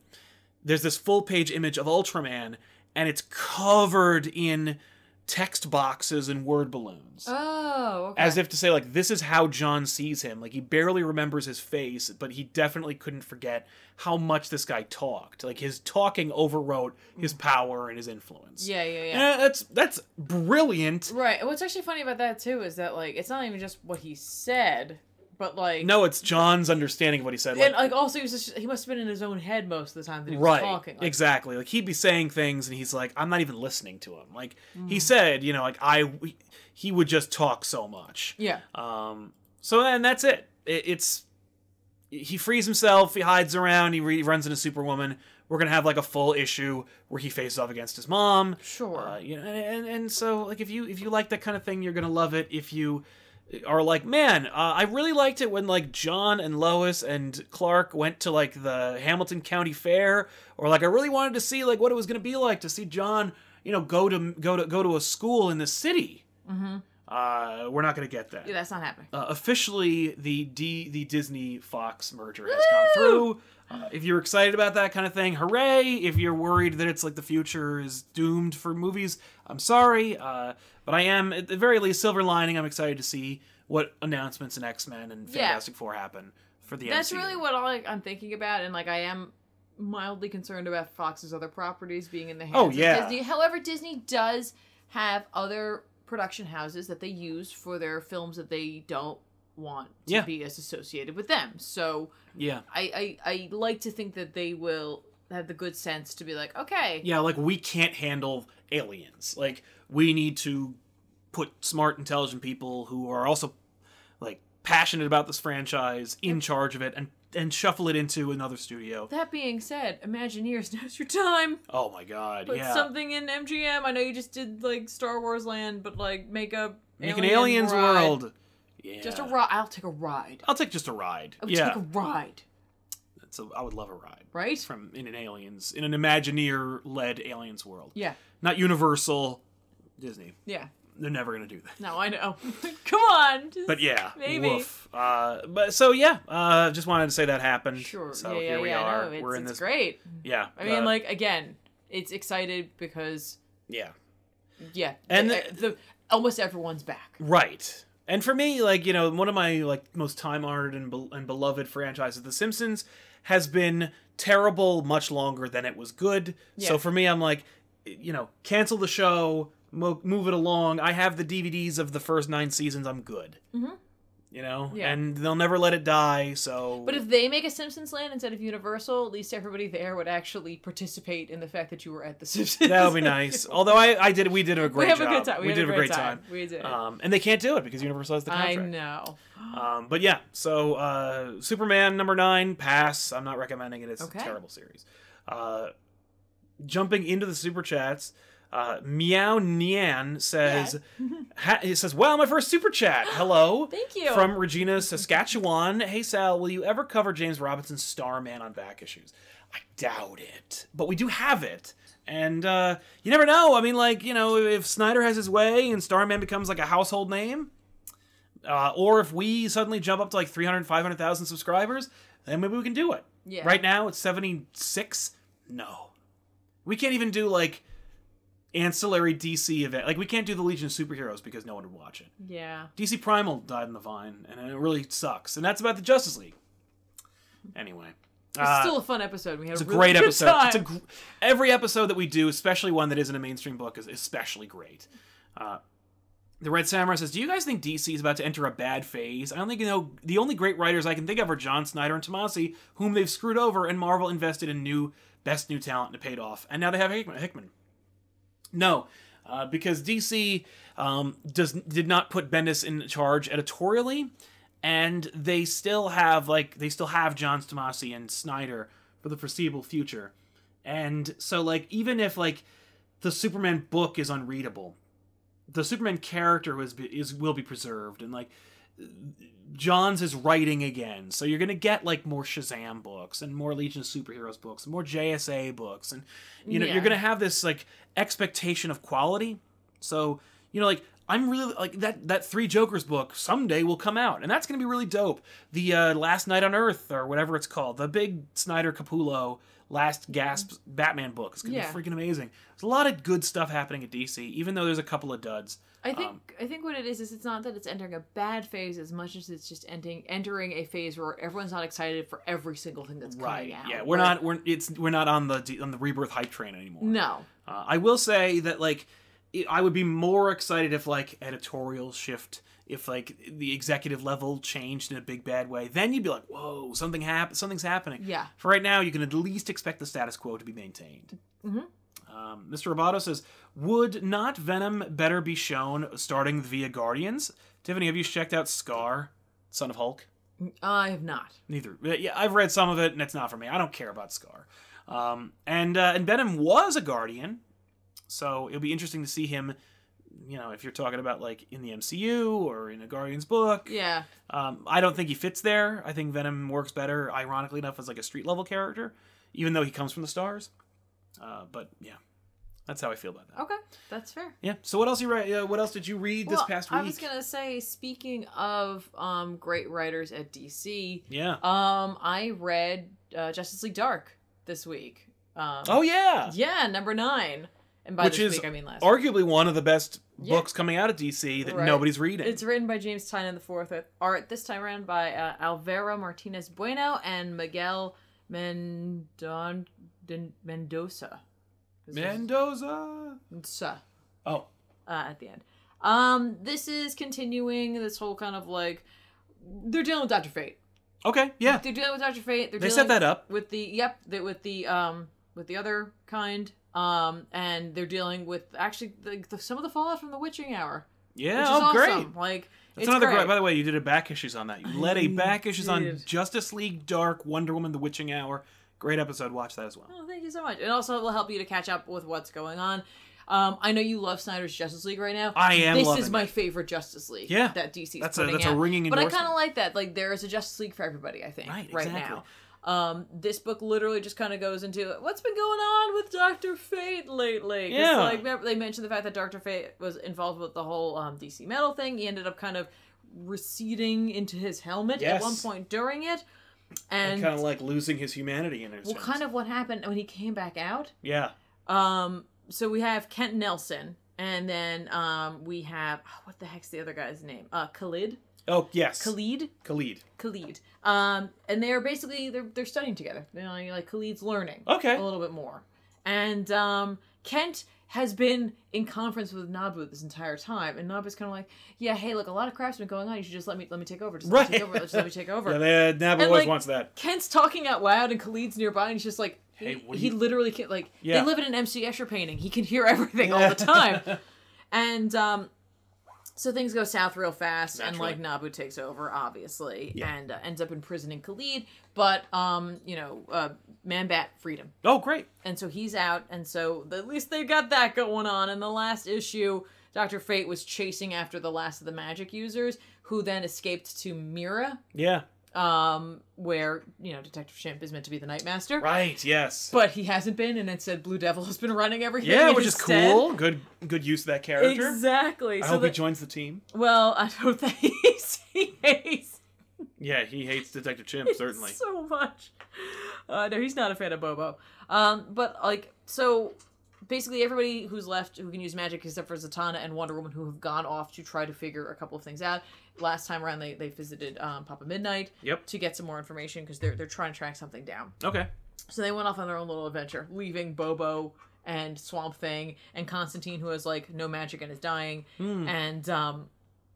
there's this full page image of Ultraman, and it's covered in text boxes and word balloons Oh, okay. as if to say like this is how Jon sees him. Like he barely remembers his face, but he definitely couldn't forget how much this guy talked. Like his talking overwrote his mm. power and his influence. yeah, yeah, yeah. Yeah, that's that's brilliant. Right. What's actually funny about that too is that like it's not even just what he said, but like No, it's Jon's understanding of what he said. Like, and like also he was just, he must have been in his own head most of the time that he was right, talking. Like, exactly. Like he'd be saying things, and he's like, "I'm not even listening to him." Like Mm-hmm. he said, you know, like I, he would just talk so much. Yeah. Um, so and that's it. it. It's he frees himself. He hides around. He re- runs into Superwoman. We're gonna have like a full issue where he faces off against his mom. Sure. Uh, you know, and and so like if you if you like that kind of thing, you're gonna love it. If you are like, man, uh, I really liked it when like Jon and Lois and Clark went to like the Hamilton County Fair, or like I really wanted to see like what it was gonna be like to see Jon, you know, go to go to go to a school in the city. mm-hmm. Uh, we're not gonna get that Yeah, that's not happening. uh, officially the D the Disney Fox merger has gone through. Uh, if you're excited about that kind of thing, hooray! If you're worried that it's like the future is doomed for movies, I'm sorry. Uh, but I am at the very least silver lining. I'm excited to see what announcements in X Men and Yeah. Fantastic Four happen for the MCU. That's MCU. really what I, I'm thinking about, and like I am mildly concerned about Fox's other properties being in the hands Oh, of yeah. Disney. However, Disney does have other production houses that they use for their films that they don't want to Yeah. be as associated with them. So yeah, I, I I like to think that they will have the good sense to be like, okay, yeah. Like we can't handle aliens. Like we need to put smart, intelligent people who are also like passionate about this franchise in charge of it and and shuffle it into another studio. That being said, Imagineers, <laughs> now's your time. Oh my god, Put yeah. something in MGM. I know you just did like Star Wars Land, but like make a Make an aliens ride. world. Yeah. Just a ride. I'll take a ride. I'll take just a ride. I would yeah. take a ride, That's a, I would love a ride right? from in an aliens in an Imagineer led aliens world. Yeah, Not Universal, Disney. yeah. They're never gonna do that. No, I know. <laughs> Come on. But yeah, Maybe. woof. Uh, but so yeah, uh, just wanted to say that happened. Sure. So yeah, yeah, here we yeah. are. No, it's, We're in it's this. great. Yeah. I mean, uh, like again, it's excited because yeah. yeah, And the, the almost everyone's back. Right. And for me, like you know, one of my like most time honored and, be- and beloved franchises, The Simpsons, has been terrible much longer than it was good. So for me, I'm like, you know, cancel the show, mo- move it along. I have the DVDs of the first nine seasons. I'm good. Mhm. You know, Yeah. and they'll never let it die. So, But if they make a Simpsons Land instead of Universal, at least everybody there would actually participate in the fact that you were at the Simpsons. that would be nice. <laughs> Although I, I did, we did a great we have job. a good time. We, had did a great, time. We did. Um, and they can't do it because Universal has the contract. I know. Um, but yeah, so uh, Superman number nine, pass. I'm not recommending it. It's Okay. a terrible series. Uh, jumping into the super chats, uh, Meow Nian says, <laughs> ha- he says, "Wow, my first super chat. <gasps> Hello." Thank you. From Regina, Saskatchewan. Hey Sal, will you ever cover James Robinson's Starman on back issues? I doubt it, but we do have it. And uh, you never know. I mean, like you know, if Snyder has his way and Starman becomes like a household name, Uh, or if we suddenly jump up to like 300, 500,000 subscribers, then maybe we can do it. Yeah. Right now it's 76. No. We can't even do like ancillary DC event. Like we can't do the Legion of Superheroes because no one would watch it. Yeah. DC Primal died in the vine, and it really sucks. And that's about the Justice League. Anyway, It's uh, still a fun episode. We had it's a really great episode. Time. It's a gr- every episode that we do, especially one that isn't a mainstream book, is especially great. Uh, the Red Samurai says, "Do you guys think DC is about to enter a bad phase? I only know the only great writers I can think of are John Snyder and Tomasi, whom they've screwed over, and Marvel invested in new best new talent and it paid off, and now they have Hickman." Hickman. No, uh, because DC um, does did not put Bendis in charge editorially, and they still have like they still have Johns Tomasi and Snyder for the foreseeable future, and so like even if like the Superman book is unreadable, the Superman character is is will be preserved, and like Johns is writing again, so you're gonna get like more Shazam books and more Legion of Superheroes books, and more JSA books, and you know Yeah. you're gonna have this like expectation of quality. So you know like I'm really like that that Three Jokers book someday will come out, and that's gonna be really dope. The uh, Last Knight on Earth or whatever it's called, the big Snyder Capullo Last Gasp Batman book is gonna Yeah. be freaking amazing. There's a lot of good stuff happening at DC, even though there's a couple of duds. I think Um, I think what it is is it's not that it's entering a bad phase as much as it's just entering entering a phase where everyone's not excited for every single thing that's Right. coming out. Yeah, we're Like, not we're it's we're not on the on the rebirth hype train anymore. No. Uh, I will say that like I would be more excited if like editorial shift, if like the executive level changed in a big bad way. Then you'd be like, whoa, something happened, something's happening. Yeah. For right now, you can at least expect the status quo to be maintained. Mhm. Um, Mr. Roboto says, "Would not Venom better be shown starting via Guardians?" Tiffany, have you checked out Skaar, Son of Hulk? I have not. Neither. Uh, Yeah, I've read some of it, and it's not for me. I don't care about Skaar. Um, and uh, and Venom was a Guardian, so it'll be interesting to see him. You know, if you're talking about like in the MCU or in a Guardians book, Yeah. um, I don't think he fits there. I think Venom works better, ironically enough, as like a street level character, even though he comes from the stars. Uh, but yeah, that's how I feel about that. Okay. That's fair. Yeah. So what else you read? Uh, what else did you read this well, past week? I was gonna say, speaking of um, great writers at DC, Yeah. um, I read uh, Justice League Dark this week. Um, oh yeah. yeah, number nine. And by Which this is week, I mean last. Arguably one of the best Yeah. books coming out of DC that Right. nobody's reading. It's written by James Tynion the fourth with art this time around by uh, Alvaro Martinez Bueno and Miguel Mendon Mendoza. Mendoza. Mendoza, Oh, uh, at the end. Um, this is continuing this whole kind of like they're dealing with Doctor Fate. okay. Yeah. They're dealing with Doctor Fate. They're They set that up. with the yep the, with the um with the other kind um and they're dealing with actually the, the, some of the fallout from the Witching Hour. Yeah. Oh, awesome. great. Like That's it's another great. great. By the way, you did a back issues on that. You led a back issues on. Justice League Dark, Wonder Woman, The Witching Hour. Great episode. Watch that as well. Oh, thank you so much. It also will help you to catch up with what's going on. Um, I know you love Snyder's Justice League right now. I am This is my it. favorite Justice League. Yeah. that DC's That's a that's a out. ringing But I kind of like that. Like there is a Justice League for everybody. I think Right, right, exactly. now. Um, this book literally just kind of goes into what's been going on with Doctor Fate lately. Yeah. like remember they mentioned the fact that Doctor Fate was involved with the whole um, DC Metal thing. He ended up kind of receding into his helmet at one point during it, and kind of like losing his humanity in a well, sense. kind of what happened when he came back out. Yeah. Um, so we have Kent Nelson, and then um, we have oh, what the heck's the other guy's name? Uh, Khalid, Oh yes. Khalid, Khalid. Khalid. Um, and they're basically they're they're studying together. You know, like Khalid's learning Okay. a little bit more, and um, Kent has been in conference with Nabu this entire time, and Nabu's kind of like, yeah, hey, look, a lot of crap's been going on. You should just let me let me take over. Just let me take over. Just let me take over. <laughs> Yeah, they, Nab And, always like, wants that. Kent's talking out loud, and Khalid's nearby, and he's just like, Hey, he, what he you- literally can like Yeah. they live in an MC Escher painting. He can hear everything all the time, <laughs> and um, so things go south real fast, and like Nabu takes over, obviously, Yeah. and uh, ends up imprisoning Khalid. But um, you know, uh, Manbat freed him, Oh great. and so he's out, and so at least they got that going on. In the last issue, Doctor Fate was chasing after the last of the magic users, who then escaped to Myrra, Yeah. Um, where you know Detective Chimp is meant to be the Nightmaster, Right. Yes. but he hasn't been, and instead Blue Devil <laughs> has been running everything. yeah, which is his stead. cool. Good. Good use of that character. Exactly. I so hope the, he joins the team. well, I don't think face. Yeah, he hates Detective Chimp <laughs> certainly. so much. Uh, no, he's not a fan of Bobo. Um, but like, so basically everybody who's left who can use magic except for Zatanna and Wonder Woman who have gone off to try to figure a couple of things out. Last time around, they, they visited um, Papa Midnight Yep. to get some more information because they're they're trying to track something down. Okay. So they went off on their own little adventure, leaving Bobo and Swamp Thing and Constantine, who has like no magic and is dying, Hmm. and um,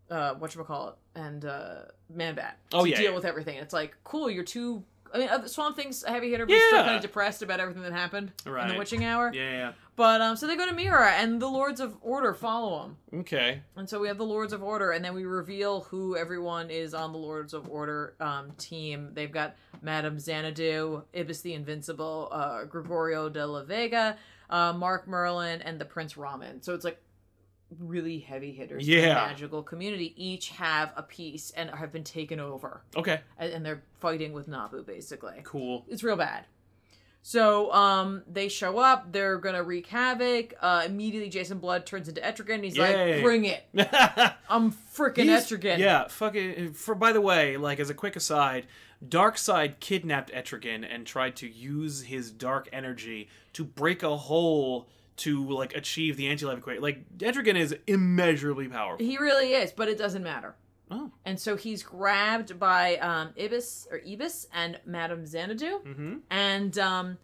uh, what call it, and uh, Man Bat Oh, to yeah, deal yeah. with everything. It's like cool. You're two. I mean, uh, Swamp Thing's a heavy hitter, but he's still Yeah. kind of depressed about everything that happened in the Witching Hour. Yeah, yeah. But um, so they go to Myrra, and the Lords of Order follow them. Okay. And so we have the Lords of Order, and then we reveal who everyone is on the Lords of Order um, team. They've got Madame Xanadu, Ibis the Invincible, uh, Gregorio de la Vega, uh, Mark Merlin, and the Prince Ra-Man. So it's like really heavy hitters in the Yeah. magical community. Each have a piece and have been taken over, Okay. and, and they're fighting with Nabu basically Cool. it's real bad. So um, they show up. They're gonna wreak havoc. Uh, immediately, Jason Blood turns into Etrigan. He's Yay. like, "Bring it! <laughs> I'm freaking Etrigan." Yeah, fucking. For by the way, like as a quick aside, Darkseid kidnapped Etrigan and tried to use his dark energy to break a hole to like achieve the anti-life equation. Like Etrigan is immeasurably powerful. he really is, but it doesn't matter. Oh. And so he's grabbed by um, Ibis or Ibis and Madame Xanadu, Mm-hmm. and um,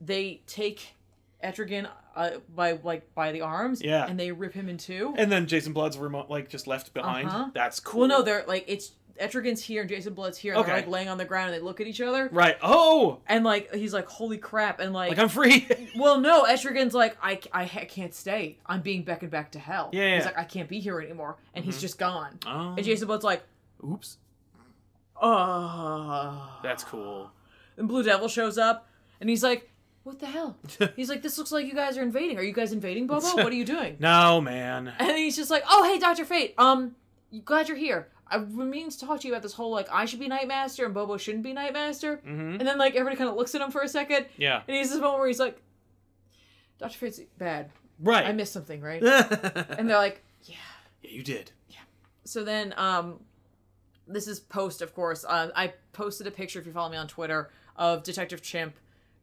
they take Etrigan uh, by like by the arms, Yeah. and they rip him in two. And then Jason Blood's remote like just left behind. Uh-huh. That's cool. Well, no, they're like it's Etrigan's here and Jason Blood's here. And They're like laying on the ground and they look at each other. Right. Oh, And like he's like, holy crap! And like, like I'm free. <laughs> well, no, Etrigan's like, I, I, can't stay. I'm being beckoned back to hell. Yeah, yeah. He's like, I can't be here anymore, and he's Mhm. just gone. oh. And Jason Blood's like, Oops. oh, That's cool. And Blue Devil shows up, and he's like, what the hell? <laughs> he's like, this looks like you guys are invading. Are you guys invading, Bobo? <laughs> What are you doing? No, man. And he's just like, oh, hey, Doctor Fate. Um, glad you're here. I've been meaning to talk to you about this whole like I should be Nightmaster and Bobo shouldn't be Nightmaster. Mm-hmm. And then like everybody kind of looks at him for a second, Yeah. and he's this moment where he's like, Doctor Fate's bad. Right. I missed something, right? <laughs> and they're like, yeah. Yeah, you did. Yeah. So then, um, this is post, of course. Uh, I posted a picture, if you follow me on Twitter, of Detective Chimp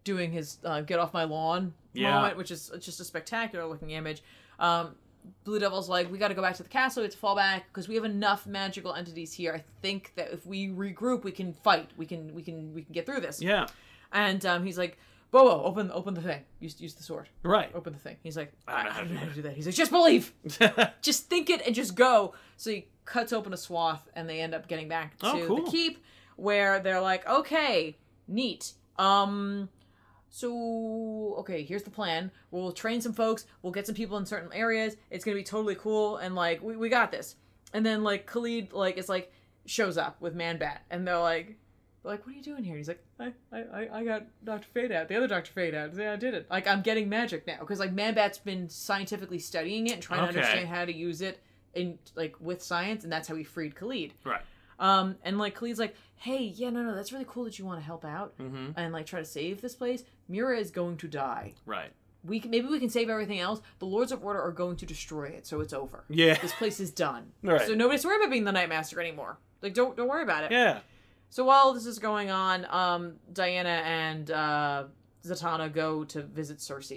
doing his uh, "Get Off My Lawn" Yeah. moment, which is just a spectacular looking image. Um, Blue Devil's like, we got to go back to the castle. It's to because we have enough magical entities here. I think that if we regroup, we can fight. We can, we can, we can get through this. Yeah. And um, he's like, Bobo, open, open the thing. Use, use the sword. Right. Open the thing. He's like, I don't know how to do how to do that. He's like, just believe <laughs> just think it and just go. So he cuts open a swath and they end up getting back to Oh, cool. the keep where they're like, okay, neat. Um so okay, here's the plan. We'll train some folks, we'll get some people in certain areas, it's gonna be totally cool and like we, we got this. And then like Khalid like is like shows up with Man Bat and they're like they're like, what are you doing here? He's like, I, I, I- got Dr. Fate out. The other Dr. Fate out. Yeah, I did it. Like, I'm getting magic now. Because, like, Man Bat's been scientifically studying it and trying Okay. to understand how to use it in, like, with science. And that's how he freed Khalid. right. Um, and, like, Khalid's like, hey, yeah, no, no, that's really cool that you want to help out Mm-hmm. and, like, try to save this place. Myrra is going to die. Right. We can, maybe we can save everything else. The Lords of Order are going to destroy it, so it's over. Yeah. This place is done. Right. So nobody's worried about being the Nightmaster anymore. Like, don't don't worry about it. Yeah. So while this is going on, um, Diana and uh, Zatanna go to visit Circe,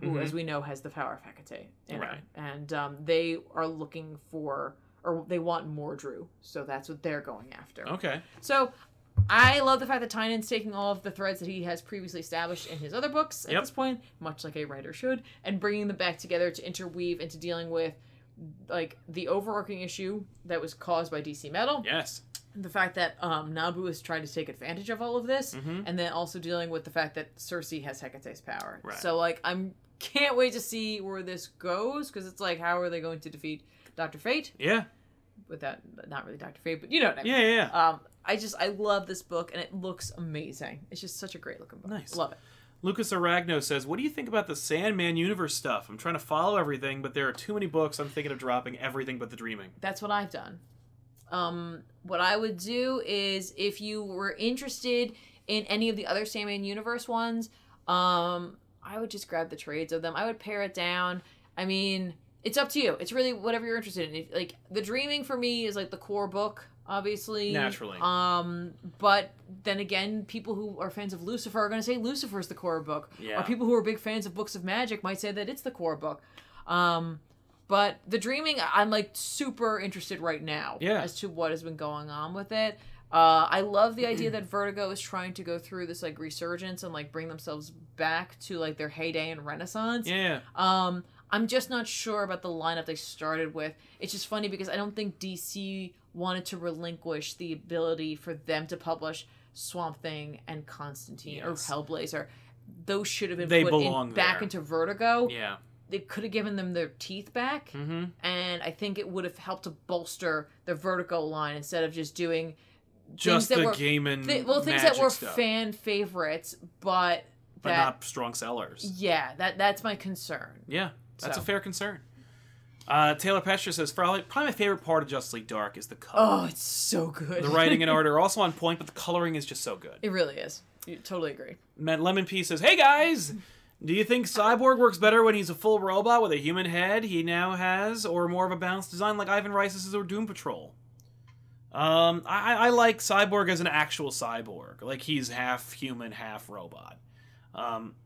who, Mhm. as we know, has the power of Hecate. in her. Right. And um, they are looking for, or they want more Drew. so that's what they're going after. Okay. So I love the fact that Tynion's taking all of the threads that he has previously established in his other books at Yep. this point, much like a writer should, and bringing them back together to interweave into dealing with like the overarching issue that was caused by DC Metal Yes. the fact that um, Nabu is trying to take advantage of all of this, Mhm. and then also dealing with the fact that Circe has Hecate's power. Right. So like I'm can't wait to see where this goes because it's like how are they going to defeat Doctor Fate Yeah. with that? Not really Doctor Fate, but you know what I mean. Yeah. Yeah. yeah. Um, I just I love this book and it looks amazing. It's just such a great looking book. Nice. Love it. Lucas Aragno says, "What do you think about the Sandman universe stuff? I'm trying to follow everything, but there are too many books. I'm thinking of dropping everything but the Dreaming." That's what I've done. Um, what I would do is if you were interested in any of the other Sandman Universe ones, um, I would just grab the trades of them. I would pare it down. I mean, it's up to you. It's really whatever you're interested in. If, like the Dreaming for me is like the core book obviously. Naturally. Um, but then again, people who are fans of Lucifer are going to say Lucifer's the core book. Yeah. Or people who are big fans of books of magic might say that it's the core book. Um, but the dreaming, I'm like super interested right now Yeah. as to what has been going on with it. Uh, I love the idea that Vertigo is trying to go through this like resurgence and like bring themselves back to like their heyday and renaissance. Yeah. Um, I'm just not sure about the lineup they started with. It's just funny because I don't think DC wanted to relinquish the ability for them to publish Swamp Thing and Constantine Yes. or Hellblazer. Those should have been They put in, back into Vertigo. Yeah. They could have given them their teeth back, Mm-hmm. and I think it would have helped to bolster the Vertigo line instead of just doing Just the were- game and thi- well things that were stuff, fan favorites, but but not strong sellers. yeah, that that's my concern. Yeah, that's So. a fair concern. Uh, Taylor Pestra says probably probably my favorite part of Justice League Dark is the color. Oh, it's so good. the writing and <laughs> art are also on point, but the coloring is just so good. It really is. You totally agree. Matt Lemon P says, "Hey guys, do you think Cyborg works better when he's a full robot with a human head he now has, or more of a balanced design like Ivan Reis's or Doom Patrol?" Um, I, I like Cyborg as an actual cyborg, like he's half human, half robot. Um,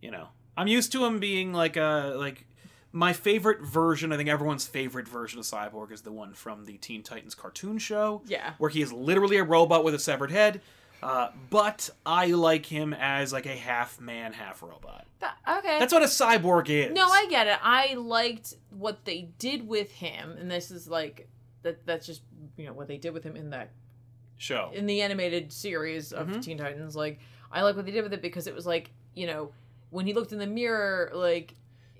you know, I'm used to him being like a like my favorite version. I think everyone's favorite version of Cyborg is the one from the Teen Titans cartoon show Yeah. where he is literally a robot with a severed head. Uh, but I like him as like a half man, half robot. That- okay. That's what a cyborg is. no, I get it. I liked what they did with him, and this is like that. That's just you know what they did with him in that show. in the animated series of Mhm. Teen Titans. Like I like what they did with it because it was like you know when he looked in the mirror, like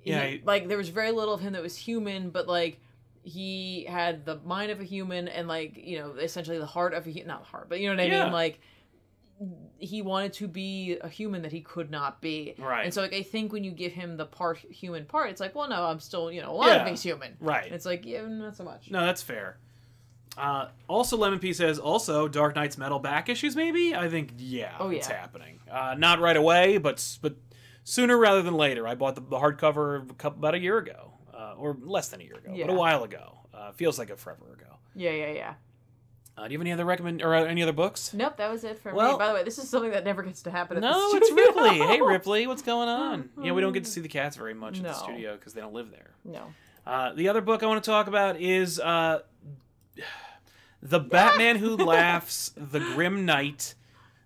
Yeah, he- like there was very little of him that was human, but like he had the mind of a human and like you know essentially the heart of a not the heart, but you know what I Yeah. mean, like. He wanted to be a human that he could not be, Right. And so, like, I think when you give him the part human part, it's like, well, no, I'm still, you know, a lot of Yeah. me's human. Right. And It's like, yeah, not so much. No, that's fair. Uh, also, Lemon P says also Dark Nights Metal back issues. Maybe I think yeah, Oh, it's happening. Uh, not right away, but but sooner rather than later. I bought the, the hardcover a couple, about a year ago, uh, or less than a year ago, but a while ago. Uh, feels like a forever ago. Yeah, yeah, yeah. Uh, do you have any other recommend or uh, any other books? Nope, that was it for Well- me. By the way, this is something that never gets to happen. At No, it's. Ripley. Hey, <laughs> Ripley, what's going on? Yeah, we don't get to see the cats very much in the studio because they don't live there. No. Uh, the other book I want to talk about is uh, <sighs> The Batman Who Laughs, The Grim Knight.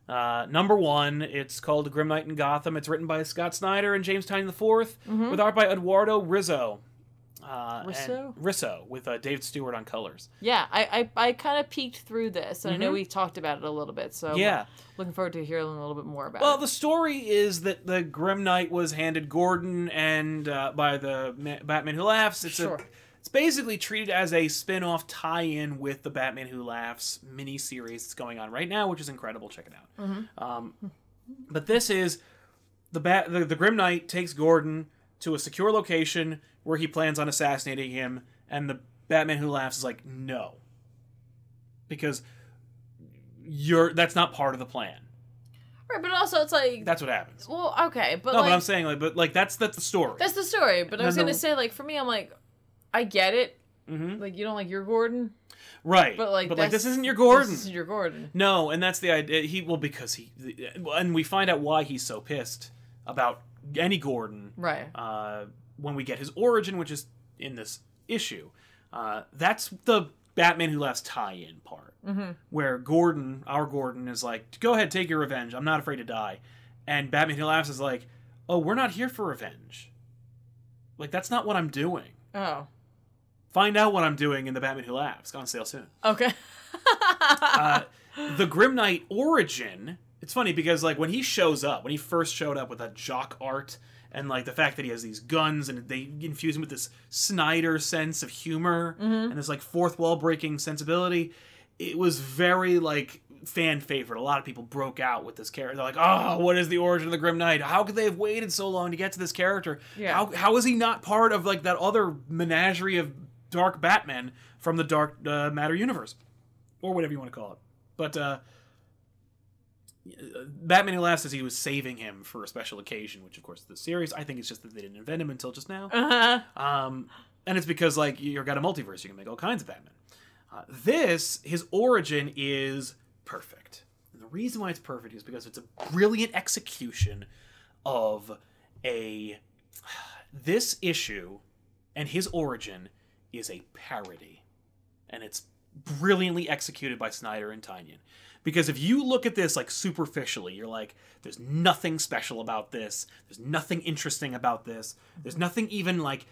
Uh, number one, it's called Grim Knight in Gotham. It's written by Scott Snyder and James Tynion IV, with art by Eduardo Risso. Uh, and- Risso? Risso, with uh, David Stewart on colors. Yeah, I I, I kind of peeked through this, and I know Mhm. we talked about it a little bit. So Yeah. looking forward to hearing a little bit more about Well, it. Well, the story is that the Grim Knight was handed Gordon and uh, by the Ma- Batman Who Laughs. It's Sure. a it's basically treated as a spin-off tie-in with the Batman Who Laughs mini-series that's going on right now, which is incredible. Check it out. Mm-hmm. Um, but this is the bat the, the Grim Knight takes Gordon to a secure location where he plans on assassinating him, and the Batman Who Laughs is like, no, because you're that's not part of the plan. right, but also it's like, That's what happens. well, okay, but no, like but I'm saying like, but like that's that's the story. that's the story. But I was gonna say, like, for me, I'm like, I get it. hmm Like, you don't like your Gordon, Right, but like, but like this isn't your Gordon. This is your Gordon. No, and that's the idea. He well because he, and we find out why he's so pissed about any Gordon Right. uh, when we get his origin, which is in this issue. Uh, that's the Batman Who Laughs tie-in part, Mm-hmm. where Gordon, our Gordon, is like, "Go ahead, take your revenge. I'm not afraid to die," and Batman Who Laughs is like, "Oh, we're not here for revenge. Like that's not what I'm doing. Oh. Find out what I'm doing in the Batman Who Laughs. It's on sale soon." Okay. <laughs> uh, the Grim Knight origin. It's funny because like when he shows up, when he first showed up with that jock art and like the fact that he has these guns and they infuse him with this Snyder sense of humor and this like fourth wall breaking sensibility, it was very like fan favorite. A lot of people broke out with this character. They're like, "Oh, what is the origin of the Grim Knight? How could they have waited so long to get to this character? Yeah. How how is he not part of like that other menagerie of dark Batman from the Dark uh, Matter universe, or whatever you want to call it?" But uh, Batman Who Laughs says he was saving him for a special occasion, which of course is the series. I think it's just that they didn't invent him until just now. Uh-huh. Um, and it's because like you've got a multiverse, you can make all kinds of Batman. Uh, this, his origin is perfect. And the reason why it's perfect is because it's a brilliant execution of a. <sighs> This issue and his origin is a parody. And it's brilliantly executed by Snyder and Tynion. Because if you look at this like superficially, you're like, there's nothing special about this. There's nothing interesting about this. There's nothing even like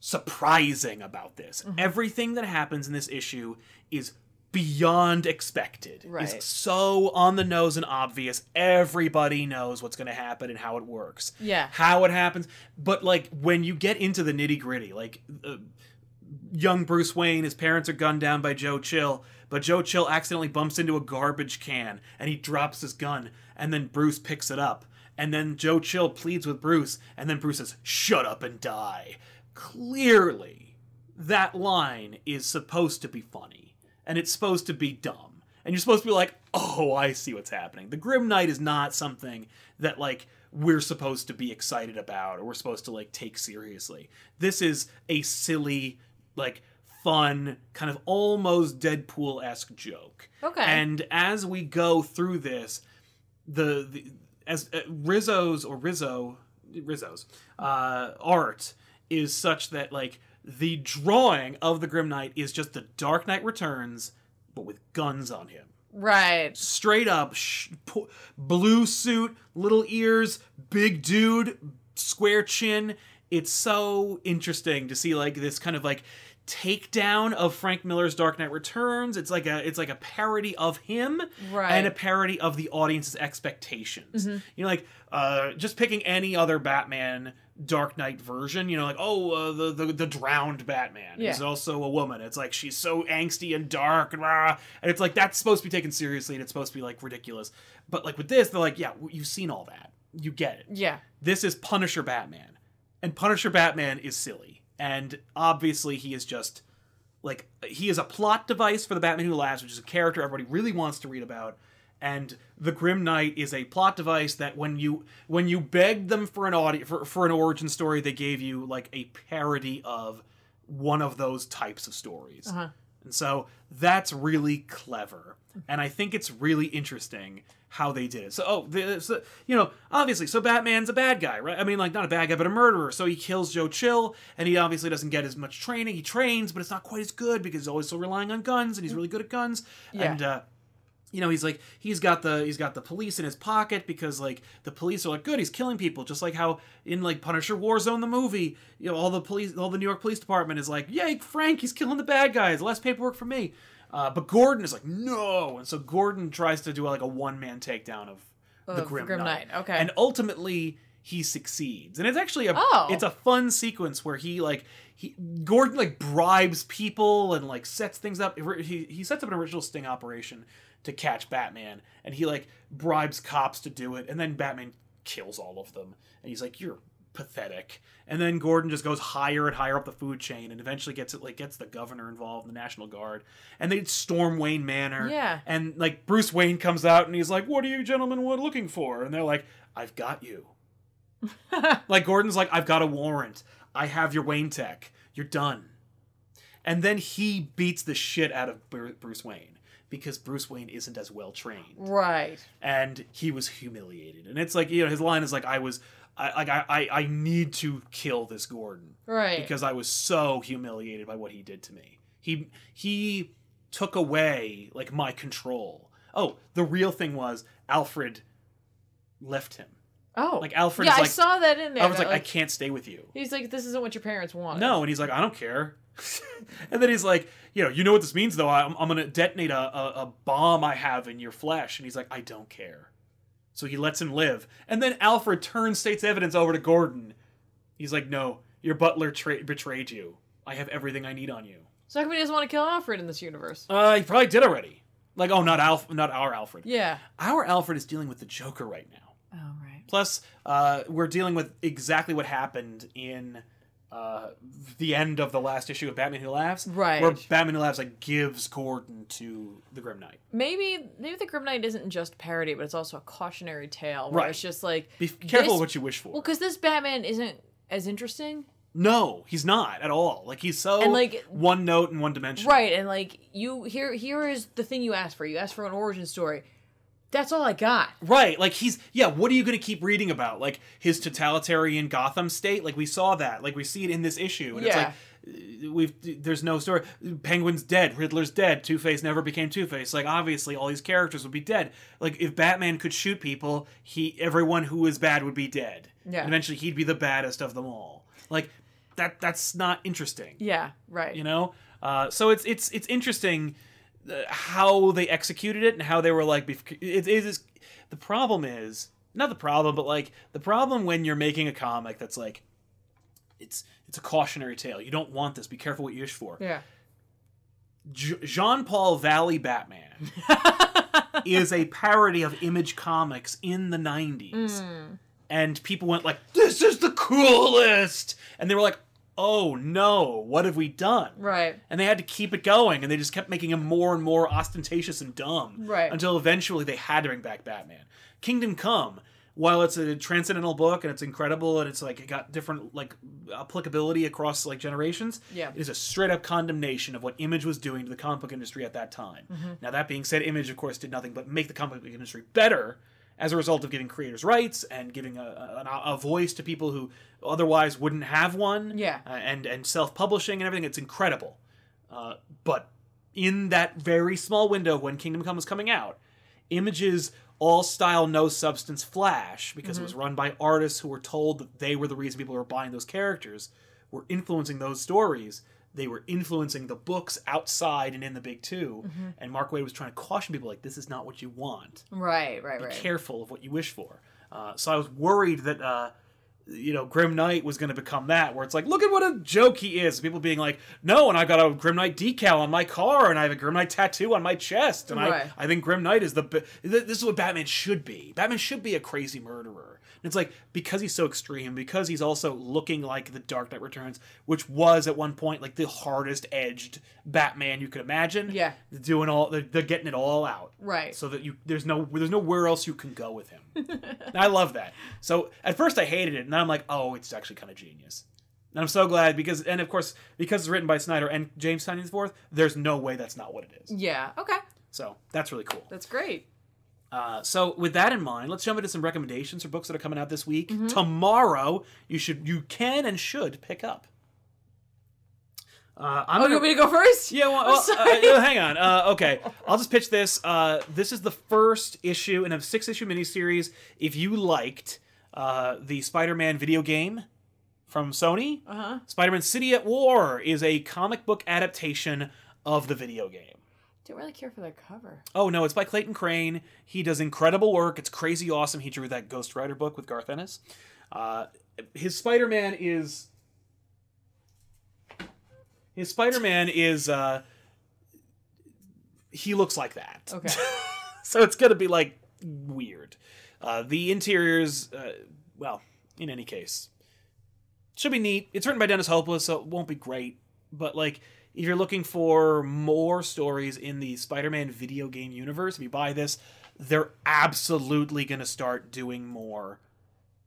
surprising about this. Everything that happens in this issue is beyond expected. Right. Is so on the nose and obvious. Everybody knows what's going to happen and how it works. Yeah. How it happens. But like when you get into the nitty gritty, like uh, young Bruce Wayne, his parents are gunned down by Joe Chill, but Joe Chill accidentally bumps into a garbage can and he drops his gun, and then Bruce picks it up. And then Joe Chill pleads with Bruce, and then Bruce says, Shut up and die. Clearly, that line is supposed to be funny, and it's supposed to be dumb. And you're supposed to be like, oh, I see what's happening. The Grim Knight is not something that, like, we're supposed to be excited about or we're supposed to, like, take seriously. This is a silly, like, fun, kind of almost Deadpool esque joke. Okay. And as we go through this, the, the as uh, Risso's or Risso Risso's uh, art is such that like the drawing of the Grim Knight is just the Dark Knight Returns, but with guns on him. Right. Straight up, sh- po- blue suit, little ears, big dude, square chin. It's so interesting to see like this kind of like takedown of Frank Miller's Dark Knight Returns. It's like a it's like a parody of him Right. and a parody of the audience's expectations. You know, like uh, just picking any other Batman Dark Knight version. You know, like oh, uh, the, the the drowned Batman Yeah. is also a woman. It's like she's so angsty and dark and rah, and it's like that's supposed to be taken seriously and it's supposed to be like ridiculous. But like with this, they're like, yeah, you've seen all that. You get it Yeah. this is Punisher Batman. And Punisher Batman is silly. And obviously he is just like he is a plot device for the Batman Who Laughs, which is a character everybody really wants to read about. And the Grim Knight is a plot device that when you when you begged them for an audio for, for an origin story, they gave you like a parody of one of those types of stories. Uh-huh. And so that's really clever. And I think it's really interesting how they did it. So, oh, the, so, you know, obviously, so Batman's a bad guy, right? I mean, like, not a bad guy, but a murderer. So he kills Joe Chill, and he obviously doesn't get as much training. He trains, but it's not quite as good because he's always still relying on guns, and he's really good at guns. Yeah. And, uh, you know he's like he's got the he's got the police in his pocket because like the police are like good he's killing people just like how in like Punisher Warzone the movie you know all the police all the New York Police Department is like yay Frank he's killing the bad guys less paperwork for me uh, but Gordon is like no and so Gordon tries to do like a one man takedown of the Grim, Grim Knight. Knight, okay. and ultimately he succeeds and it's actually a Oh. it's a fun sequence where he like he Gordon like bribes people and like sets things up he, he sets up an original sting operation to catch Batman and he like bribes cops to do it and then Batman kills all of them and he's like you're pathetic and then Gordon just goes higher and higher up the food chain and eventually gets it like gets the governor involved the National Guard and they storm Wayne Manor Yeah. and like Bruce Wayne comes out and he's like what are you gentlemen what looking for and they're like I've got you <laughs> like Gordon's like, I've got a warrant. I have your Wayne tech. You're done. And then he beats the shit out of Bruce Wayne because Bruce Wayne isn't as well trained, Right. and he was humiliated. And it's like you know his line is like, I was, I like I I, I need to kill this Gordon Right. because I was so humiliated by what he did to me. He he took away like my control. Oh, the real thing was Alfred left him. oh. Like Alfred yeah, is I saw that in there. I was that, like, I can't stay with you. He's like, this isn't what your parents want. No, and he's like, I don't care. <laughs> and then he's like, you know, you know what this means though. I'm, I'm gonna detonate a, a, a bomb I have in your flesh, and he's like, I don't care. So he lets him live, and then Alfred turns state's evidence over to Gordon. He's like, No, your butler tra- betrayed you. I have everything I need on you. So how come he doesn't want to kill Alfred in this universe? Uh, he probably did already. Like, oh, not Alf, not our Alfred. Yeah. Our Alfred is dealing with the Joker right now. Oh right. Plus, uh, we're dealing with exactly what happened in uh, the end of the last issue of Batman Who Laughs, Right. Where Batman Who Laughs like gives Gordon to the Grim Knight. Maybe maybe the Grim Knight isn't just parody, but it's also a cautionary tale. Where Right. It's just like Be careful This- what you wish for. well, because this Batman isn't as interesting No, he's not at all. Like he's so And, like- one note and one dimension. Right, and like you here here is the thing you asked for. You asked for an origin story. That's all I got. Right, like he's yeah. What are you going to keep reading about? Like his totalitarian Gotham state. Like we saw that. Like we see it in this issue, and Yeah. it's like uh, we've there's no story. Penguin's dead. Riddler's dead. Two Face never became Two Face. Like obviously all these characters would be dead. Like if Batman could shoot people, he everyone who was bad would be dead. Yeah. And eventually he'd be the baddest of them all. Like that. That's not interesting. Yeah, right. you know uh, so it's it's it's interesting how they executed it and how they were like it, is the problem is not the problem but like the problem when you're making a comic that's like it's it's a cautionary tale. You don't want this. Be careful what you wish for. Yeah. Jean-paul valley batman <laughs> is a parody of image comics in the 90s mm. and people went like this is the coolest! And they were like oh no what have we done Right. and they had to keep it going and they just kept making him more and more ostentatious and dumb Right. until eventually they had to bring back batman kingdom come while it's a transcendental book and it's incredible and it's like it got different like applicability across like generations Yeah. it is a straight up condemnation of what image was doing to the comic book industry at that time Mm-hmm. now that being said image of course did nothing but make the comic book industry better as a result of giving creators rights and giving a, a, a voice to people who otherwise wouldn't have one Yeah. uh, and and self-publishing and everything it's incredible uh, but in that very small window when kingdom come was coming out images all style no substance flash because it was run by artists who were told that they were the reason people were buying those characters were influencing those stories they were influencing the books outside and in the big 2 and mark Waid was trying to caution people like this is not what you want Right, right, right. be right. careful of what you wish for. Uh, so I was worried that uh, you know Grim Knight was going to become that, where it's like, look at what a joke he is. People being like, no, and I got a Grim Knight decal on my car, and I have a Grim Knight tattoo on my chest, and Right. I I think Grim Knight is the this is what Batman should be. Batman should be a crazy murderer. And it's like because he's so extreme, because he's also looking like the Dark Knight Returns, which was at one point like the hardest edged Batman you could imagine. Yeah. They're doing all they're, they're getting it all out Right. so that you there's no there's nowhere else you can go with him. <laughs> I love that. So at first I hated it, and then I'm like, oh, it's actually kind of genius. And I'm so glad because, and of course, because it's written by Snyder and James Tynion Fourth, there's no way that's not what it is. Yeah. Okay. So that's really cool. That's great. Uh, so with that in mind, let's jump into some recommendations for books that are coming out this week. Tomorrow, you should, you can and should pick up. Uh, I'm Oh, gonna- want me to go first? yeah, well, well, uh, hang on. Uh, okay, I'll just pitch this. Uh, this is the first issue in a six-issue miniseries. If you liked uh, the Spider-Man video game from Sony, Uh huh. Spider-Man City at War is a comic book adaptation of the video game. Don't really care for that cover. Oh no, it's by Clayton Crain. He does incredible work. It's crazy awesome. He drew that Ghost Rider book with Garth Ennis. Uh, his Spider-Man is his Spider-Man is uh, he looks like that. Okay. <laughs> so it's gonna be like weird. Uh, the interiors, uh, well, in any case, should be neat. It's written by Dennis Hopeless, so it won't be great. But like, if you're looking for more stories in the Spider-Man video game universe, if you buy this, they're absolutely gonna start doing more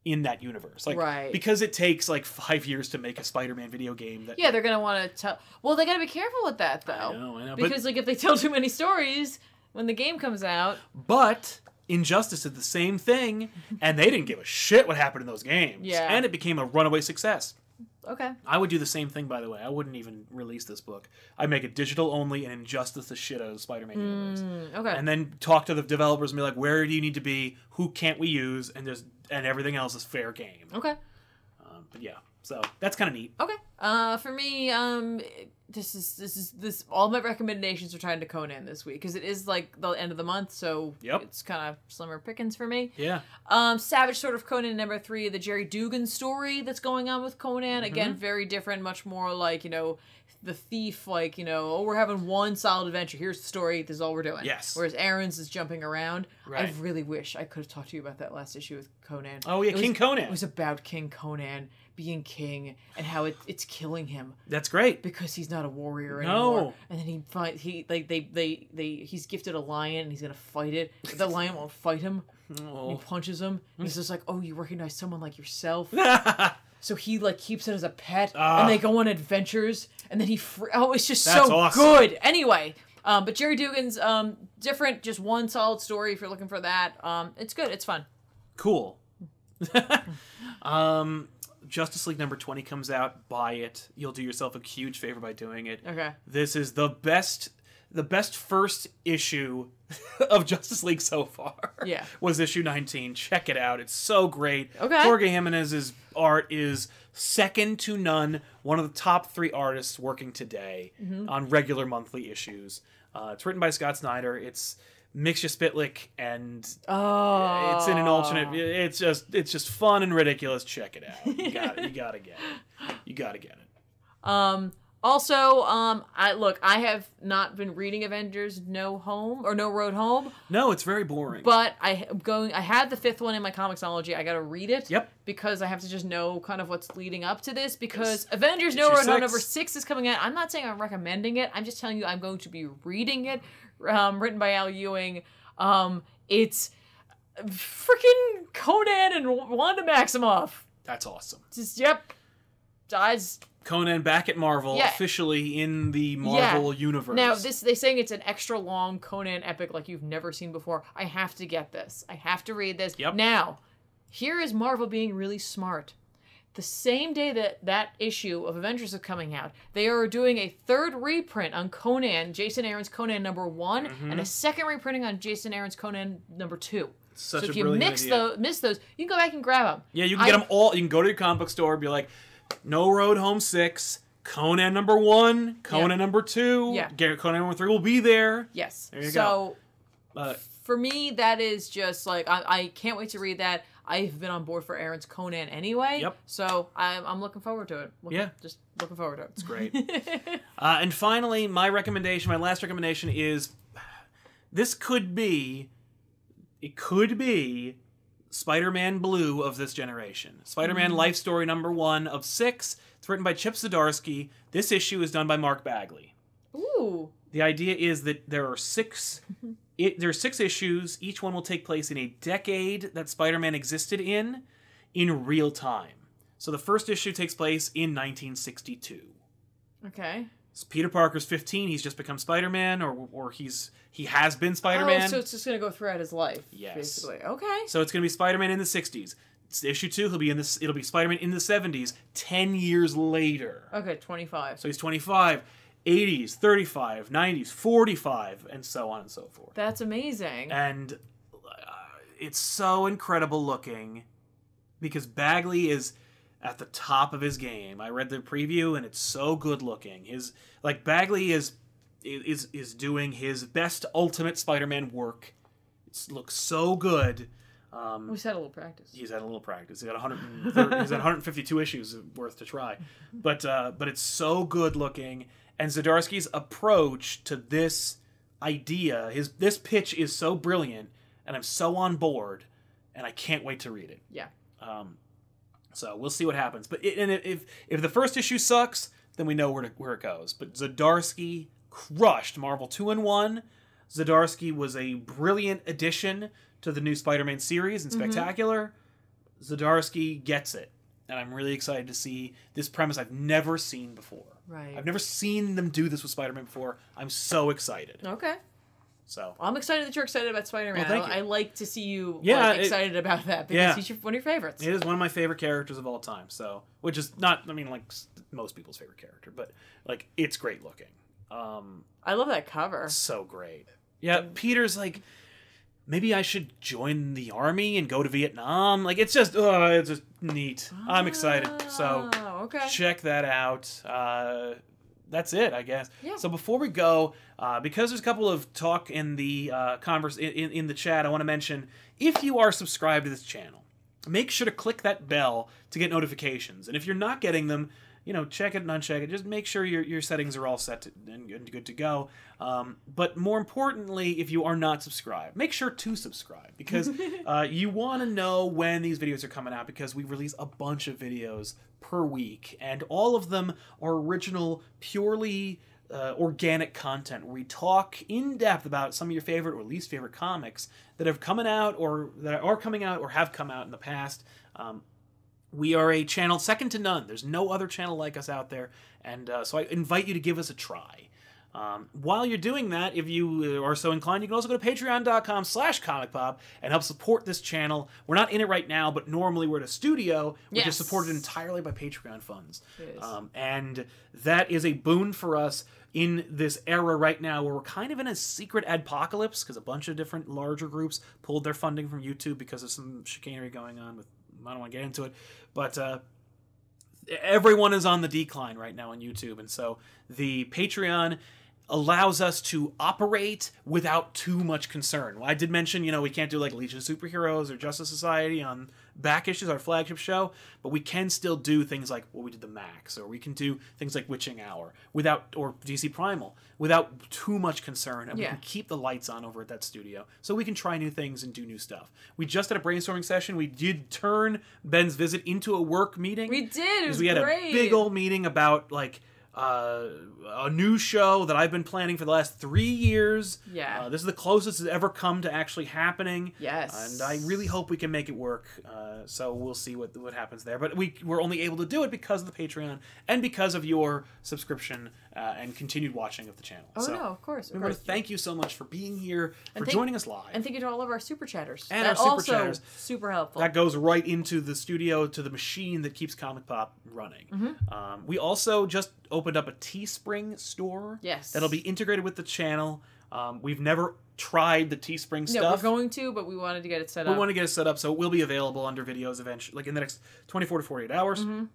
in that universe. Like, Right. because it takes like five years to make a Spider-Man video game. That Yeah, they're gonna want to tell. Well, they gotta be careful with that though, I know, I know, but- because like if they tell too many stories when the game comes out, But Injustice did the same thing, and they didn't give a shit what happened in those games. Yeah. And it became a runaway success. okay. I would do the same thing, by the way. I wouldn't even release this book. I'd make it digital only and Injustice the shit out of Spider-Man universe. Mm, okay. And then talk to the developers and be like, where do you need to be? Who can't we use? And there's and everything else is fair game. okay. Um, but yeah, so that's kind of neat. Okay. Uh, for me, um, this is this is this. All my recommendations are tied to Conan this week because it is like the end of the month, so Yep. it's kind of slimmer pickings for me. Yeah. Um, Savage Sword of Conan number three, the Gerry Duggan story that's going on with Conan. Mm-hmm. Again, very different, much more like you know, the thief. Like you know, oh, we're having one solid adventure. Here's the story. This is all we're doing. Yes. Whereas Aaron's is jumping around. Right. I really wish I could have talked to you about that last issue with Conan. Oh yeah, It was- King Conan. It was about King Conan being king and how it, it's killing him that's great. because he's not a warrior No. anymore. And then he find he like they they they he's gifted a lion and he's gonna fight it. But the lion won't fight him. Oh. he punches him. And he's just like, "Oh, you recognize someone like yourself." <laughs> so he like keeps it as a pet, Ah. and they go on adventures, and then he fr- oh, it's just That's so awesome. good. Anyway, um, but Gerry Duggan's um different, just one solid story if you're looking for that. Um, it's good, it's fun. Cool. <laughs> um, Justice League number 20 comes out. Buy it. You'll do yourself a huge favor by doing it. Okay. This is the best the best first issue <laughs> of Justice League so far. Yeah. <laughs> Was issue 19. Check it out. It's so great. Okay. Jorge Jimenez's art is second to none. One of the top three artists working today Mm-hmm. on regular monthly issues. Uh, it's written by Scott Snyder. It's Mixia Spitlick and Oh, it's in an alternate. It's just it's just fun and ridiculous. Check it out. You got you gotta get it. You gotta get it. <laughs> Um. Also, um, I look. I have not been reading Avengers No Home or No Road Home, No, it's very boring. but I am going. I had the fifth one in my Comixology. I got to read it. Yep. Because I have to just know kind of what's leading up to this. Because Avengers No issue Road Home six. number six is coming out. I'm not saying I'm recommending it. I'm just telling you I'm going to be reading it. Um, written by Al Ewing. Um, it's freaking Conan and Wanda Maximoff. That's awesome. Just yep. Just Conan back at Marvel, Yeah. officially in the Marvel universe. Now, this they saying it's an extra long Conan epic like you've never seen before. I have to get this. I have to read this. Yep. Now, here is Marvel being really smart. The same day that that issue of Avengers is coming out, they are doing a third reprint on Conan, Jason Aaron's Conan number one, Mm-hmm. and a second reprinting on Jason Aaron's Conan number two. Such so if you mix those, miss those, you can go back and grab them. yeah, you can get them all. You can go to your comic book store, and be like, No Road Home six, Conan number one, Conan Yeah. number two, Yeah. Garrett Conan number three will be there. Yes. There you so go. Uh, for me, that is just like I, I can't wait to read that. I've been on board for Aaron's Conan anyway. Yep. So I'm, I'm looking forward to it. Looking- Yeah. Just looking forward to it. It's great. <laughs> Uh, and finally, my recommendation, my last recommendation is this could be, it could be Spider Man Blue of this generation. Spider Man mm-hmm. Life Story number one of six. It's written by Chip Zdarsky. This issue is done by Mark Bagley. Ooh. The idea is that there are six. Mm-hmm. It, there are six issues. Each one will take place in a decade that Spider-Man existed in, in real time. So the first issue takes place in 1962. Okay. Peter Parker's 15. He's just become Spider-Man, or or he's he has been Spider-Man. Oh, so it's just gonna go throughout his life. Yes. Basically. Okay. So it's going to be Spider-Man in the 60s. It's issue two. He'll be in this. It'll be Spider-Man in the 70s. Ten years later. Okay. Twenty five. So he's 25, 80s, 35, 90s, 45, and so on and so forth. That's amazing. And uh, it's so incredible looking because Bagley is at the top of his game. I read the preview and it's so good looking. His like Bagley is is is doing his best Ultimate Spider-Man work. It looks so good. Um, we had a little practice. he's had a little practice. He's got 130, he's had 152 issues worth to try, but uh, but it's so good looking. And Zdarsky's approach to this idea, his this pitch is so brilliant, and I'm so on board, and I can't wait to read it. Yeah. Um, so we'll see what happens. But it, and if if the first issue sucks, then we know where to, where it goes. But Zdarsky crushed Marvel Two-in-One. Zdarsky was a brilliant addition to the new Spider-Man series and mm-hmm. spectacular. Zdarsky gets it, and I'm really excited to see this premise I've never seen before. Right. I've never seen them do this with Spider-Man before. I'm so excited. Okay. So I'm excited that you're excited about Spider Man. Well, I. I like to see you Yeah, like, it- excited about that because yeah. he's your, one of your favorites. It is one of my favorite characters of all time. So, which is not, I mean, like most people's favorite character, but like it's great looking. Um, I love that cover. so great. Yeah, Peter's like, maybe I should join the army and go to Vietnam. Like, it's just, uh, it's just neat. I'm excited. So, Oh, okay. check that out. Uh, that's it, I guess. Yeah. So before we go, uh, because there's a couple of talk in the uh, converse in, in, the chat, I want to mention if you are subscribed to this channel, make sure to click that bell to get notifications. And if you're not getting them, you know, check it and uncheck it. Just make sure your, your settings are all set to, and good, good to go. Um, but more importantly, if you are not subscribed, make sure to subscribe because <laughs> uh, you want to know when these videos are coming out because we release a bunch of videos per week, and all of them are original, purely uh, organic content we talk in depth about some of your favorite or least favorite comics that have coming out or that are coming out or have come out in the past. Um, We are a channel second to none. There's no other channel like us out there, and uh, so I invite you to give us a try. Um, while you're doing that, if you uh, are so inclined, you can also go to patreon.com slash comic pop and help support this channel. We're not in it right now, but normally we're at a studio, which is supported entirely by Patreon funds. Um, and that is a boon for us in this era right now where we're kind of in a secret apocalypse because a bunch of different larger groups pulled their funding from YouTube because of some chicanery going on with I don't want to get into it, but uh, everyone is on the decline right now on YouTube, and so the Patreon allows us to operate without too much concern. Well, I did mention, you know, we can't do like Legion of Superheroes or Justice Society on back issues, our flagship show, but we can still do things like what we did the Max, or we can do things like Witching Hour without, or DC Primal without too much concern, and we can keep the lights on over at that studio, so we can try new things and do new stuff. We just had a brainstorming session. We did turn Ben's visit into a work meeting We did. It was we had great. a big old meeting about like uh, a new show that I've been planning for the last three years. Yeah. uh, this is the closest it's ever come to actually happening. Yes. and I really hope we can make it work. Uh, so we'll see what what happens there. But we we're only able to do it because of the Patreon and because of your subscription uh, and continued watching of the channel. Oh so no, of course, of want course. thank you so much for being here, for thank- joining us live. and thank you to all of our super chatters. And that our super also chatters. super helpful. that goes right into the studio to the machine that keeps comic pop running Mm-hmm. um, we also just opened up a teespring store Yes. that'll be integrated with the channel um, we've never tried the teespring no, stuff we're going to, but we wanted to get it set we up. We want to get it set up so it will be available under videos eventually like in the next 24 to 48 hours Mm-hmm.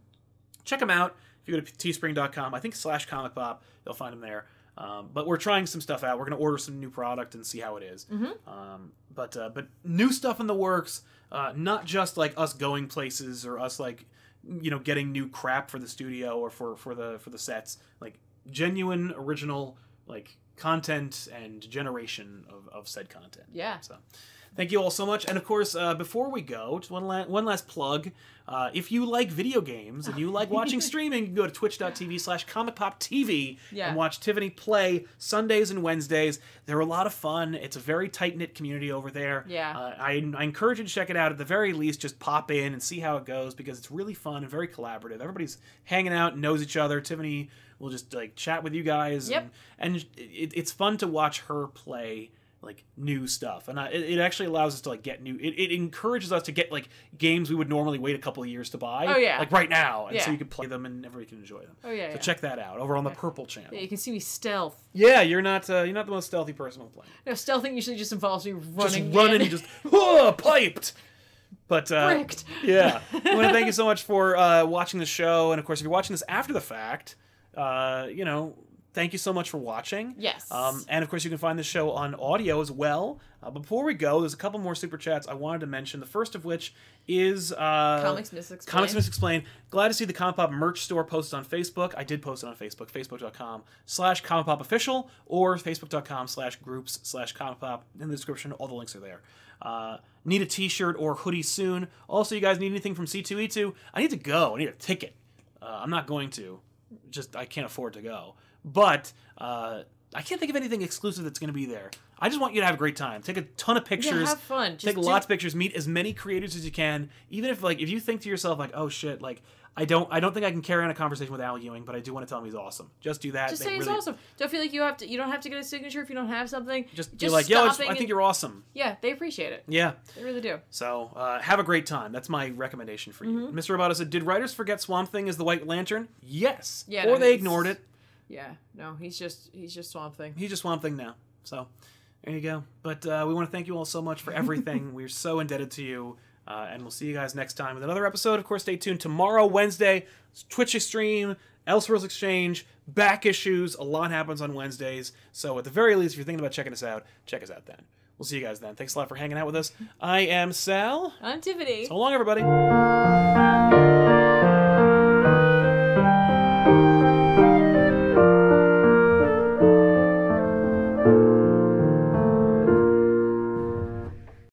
check them out if you go to teespring.com i think slash comic pop you'll find them there um, but we're trying some stuff out we're going to order some new product and see how it is. Mm-hmm. um, but uh, but new stuff in the works uh, not just like us going places or us like you know getting new crap for the studio or for for the for the sets like genuine original like content and generation of, of said content Yeah. so thank you all so much. And of course uh, before we go just one, la- one last plug. Uh, if you like video games and you like watching <laughs> streaming you can go to twitch.tv slash comic pop tv Yeah. and watch tiffany play sundays and wednesdays. They're a lot of fun. It's a very tight-knit community over there. Yeah. uh, I, I encourage you to check it out. At the very least just pop in and see how it goes because it's really fun and very collaborative. Everybody's hanging out knows each other. Tiffany will just like chat with you guys Yep. and, and it, it's fun to watch her play like new stuff and I, it, it actually allows us to like get new it, it encourages us to get like games we would normally wait a couple of years to buy Oh, yeah. like right now and so you can play them and everybody can enjoy them Oh yeah. so yeah. check that out over on the purple channel Yeah, you can see me stealth. yeah you're not uh, you're not the most stealthy person on the planet No, stealthing usually just involves me running. just running in. just whoa, piped. But uh, yeah, <laughs> I want to thank you so much for uh, watching the show, and of course, if you're watching this after the fact, uh, you know, thank you so much for watching. Yes. Um, and of course, you can find the show on audio as well. Uh, before we go, there's a couple more super chats I wanted to mention. The first of which is uh, Comics Misexplained. Comics Misexplained. Glad to see the Comic Pop merch store posted on Facebook. I did post it on Facebook, facebook.com slash Comic Pop Official or facebook.com slash groups slash Comic Pop. In the description, all the links are there. Uh, need a t-shirt or hoodie soon. Also, you guys need anything from C2E2? I need to go. I need a ticket. Uh, I'm not going to. Just, I can't afford to go. But uh, I can't think of anything exclusive that's going to be there. I just want you to have a great time. Take a ton of pictures. Yeah, have fun. Just Take do- lots of pictures. Meet as many creators as you can. Even if like if you think to yourself like, oh shit, like I don't I don't think I can carry on a conversation with Al Ewing, but I do want to tell him he's awesome. Just do that. Just They say really- awesome. Don't feel like you have to. You don't have to get a signature if you don't have something. Just, be like, yo, I, just- I think and- you're awesome. Yeah, they appreciate it. Yeah. They really do. So uh, have a great time. That's my recommendation for you. Mm-hmm. Mr. Roboto said, did writers forget Swamp Thing as the White Lantern? Yes. Yeah, Or no, they he's- ignored it. Yeah. No, he's just he's just Swamp Thing. He's just Swamp Thing now. So there you go. But uh, we want to thank you all so much for everything. <laughs> We're so indebted to you. Uh, and we'll see you guys next time with another episode. Of course, stay tuned. Tomorrow, Wednesday, Twitch stream, Elseworlds Exchange, back issues. A lot happens on Wednesdays. So at the very least, if you're thinking about checking us out, check us out then. We'll see you guys then. Thanks a lot for hanging out with us. I am Sal. I'm Tiffany. So long, everybody.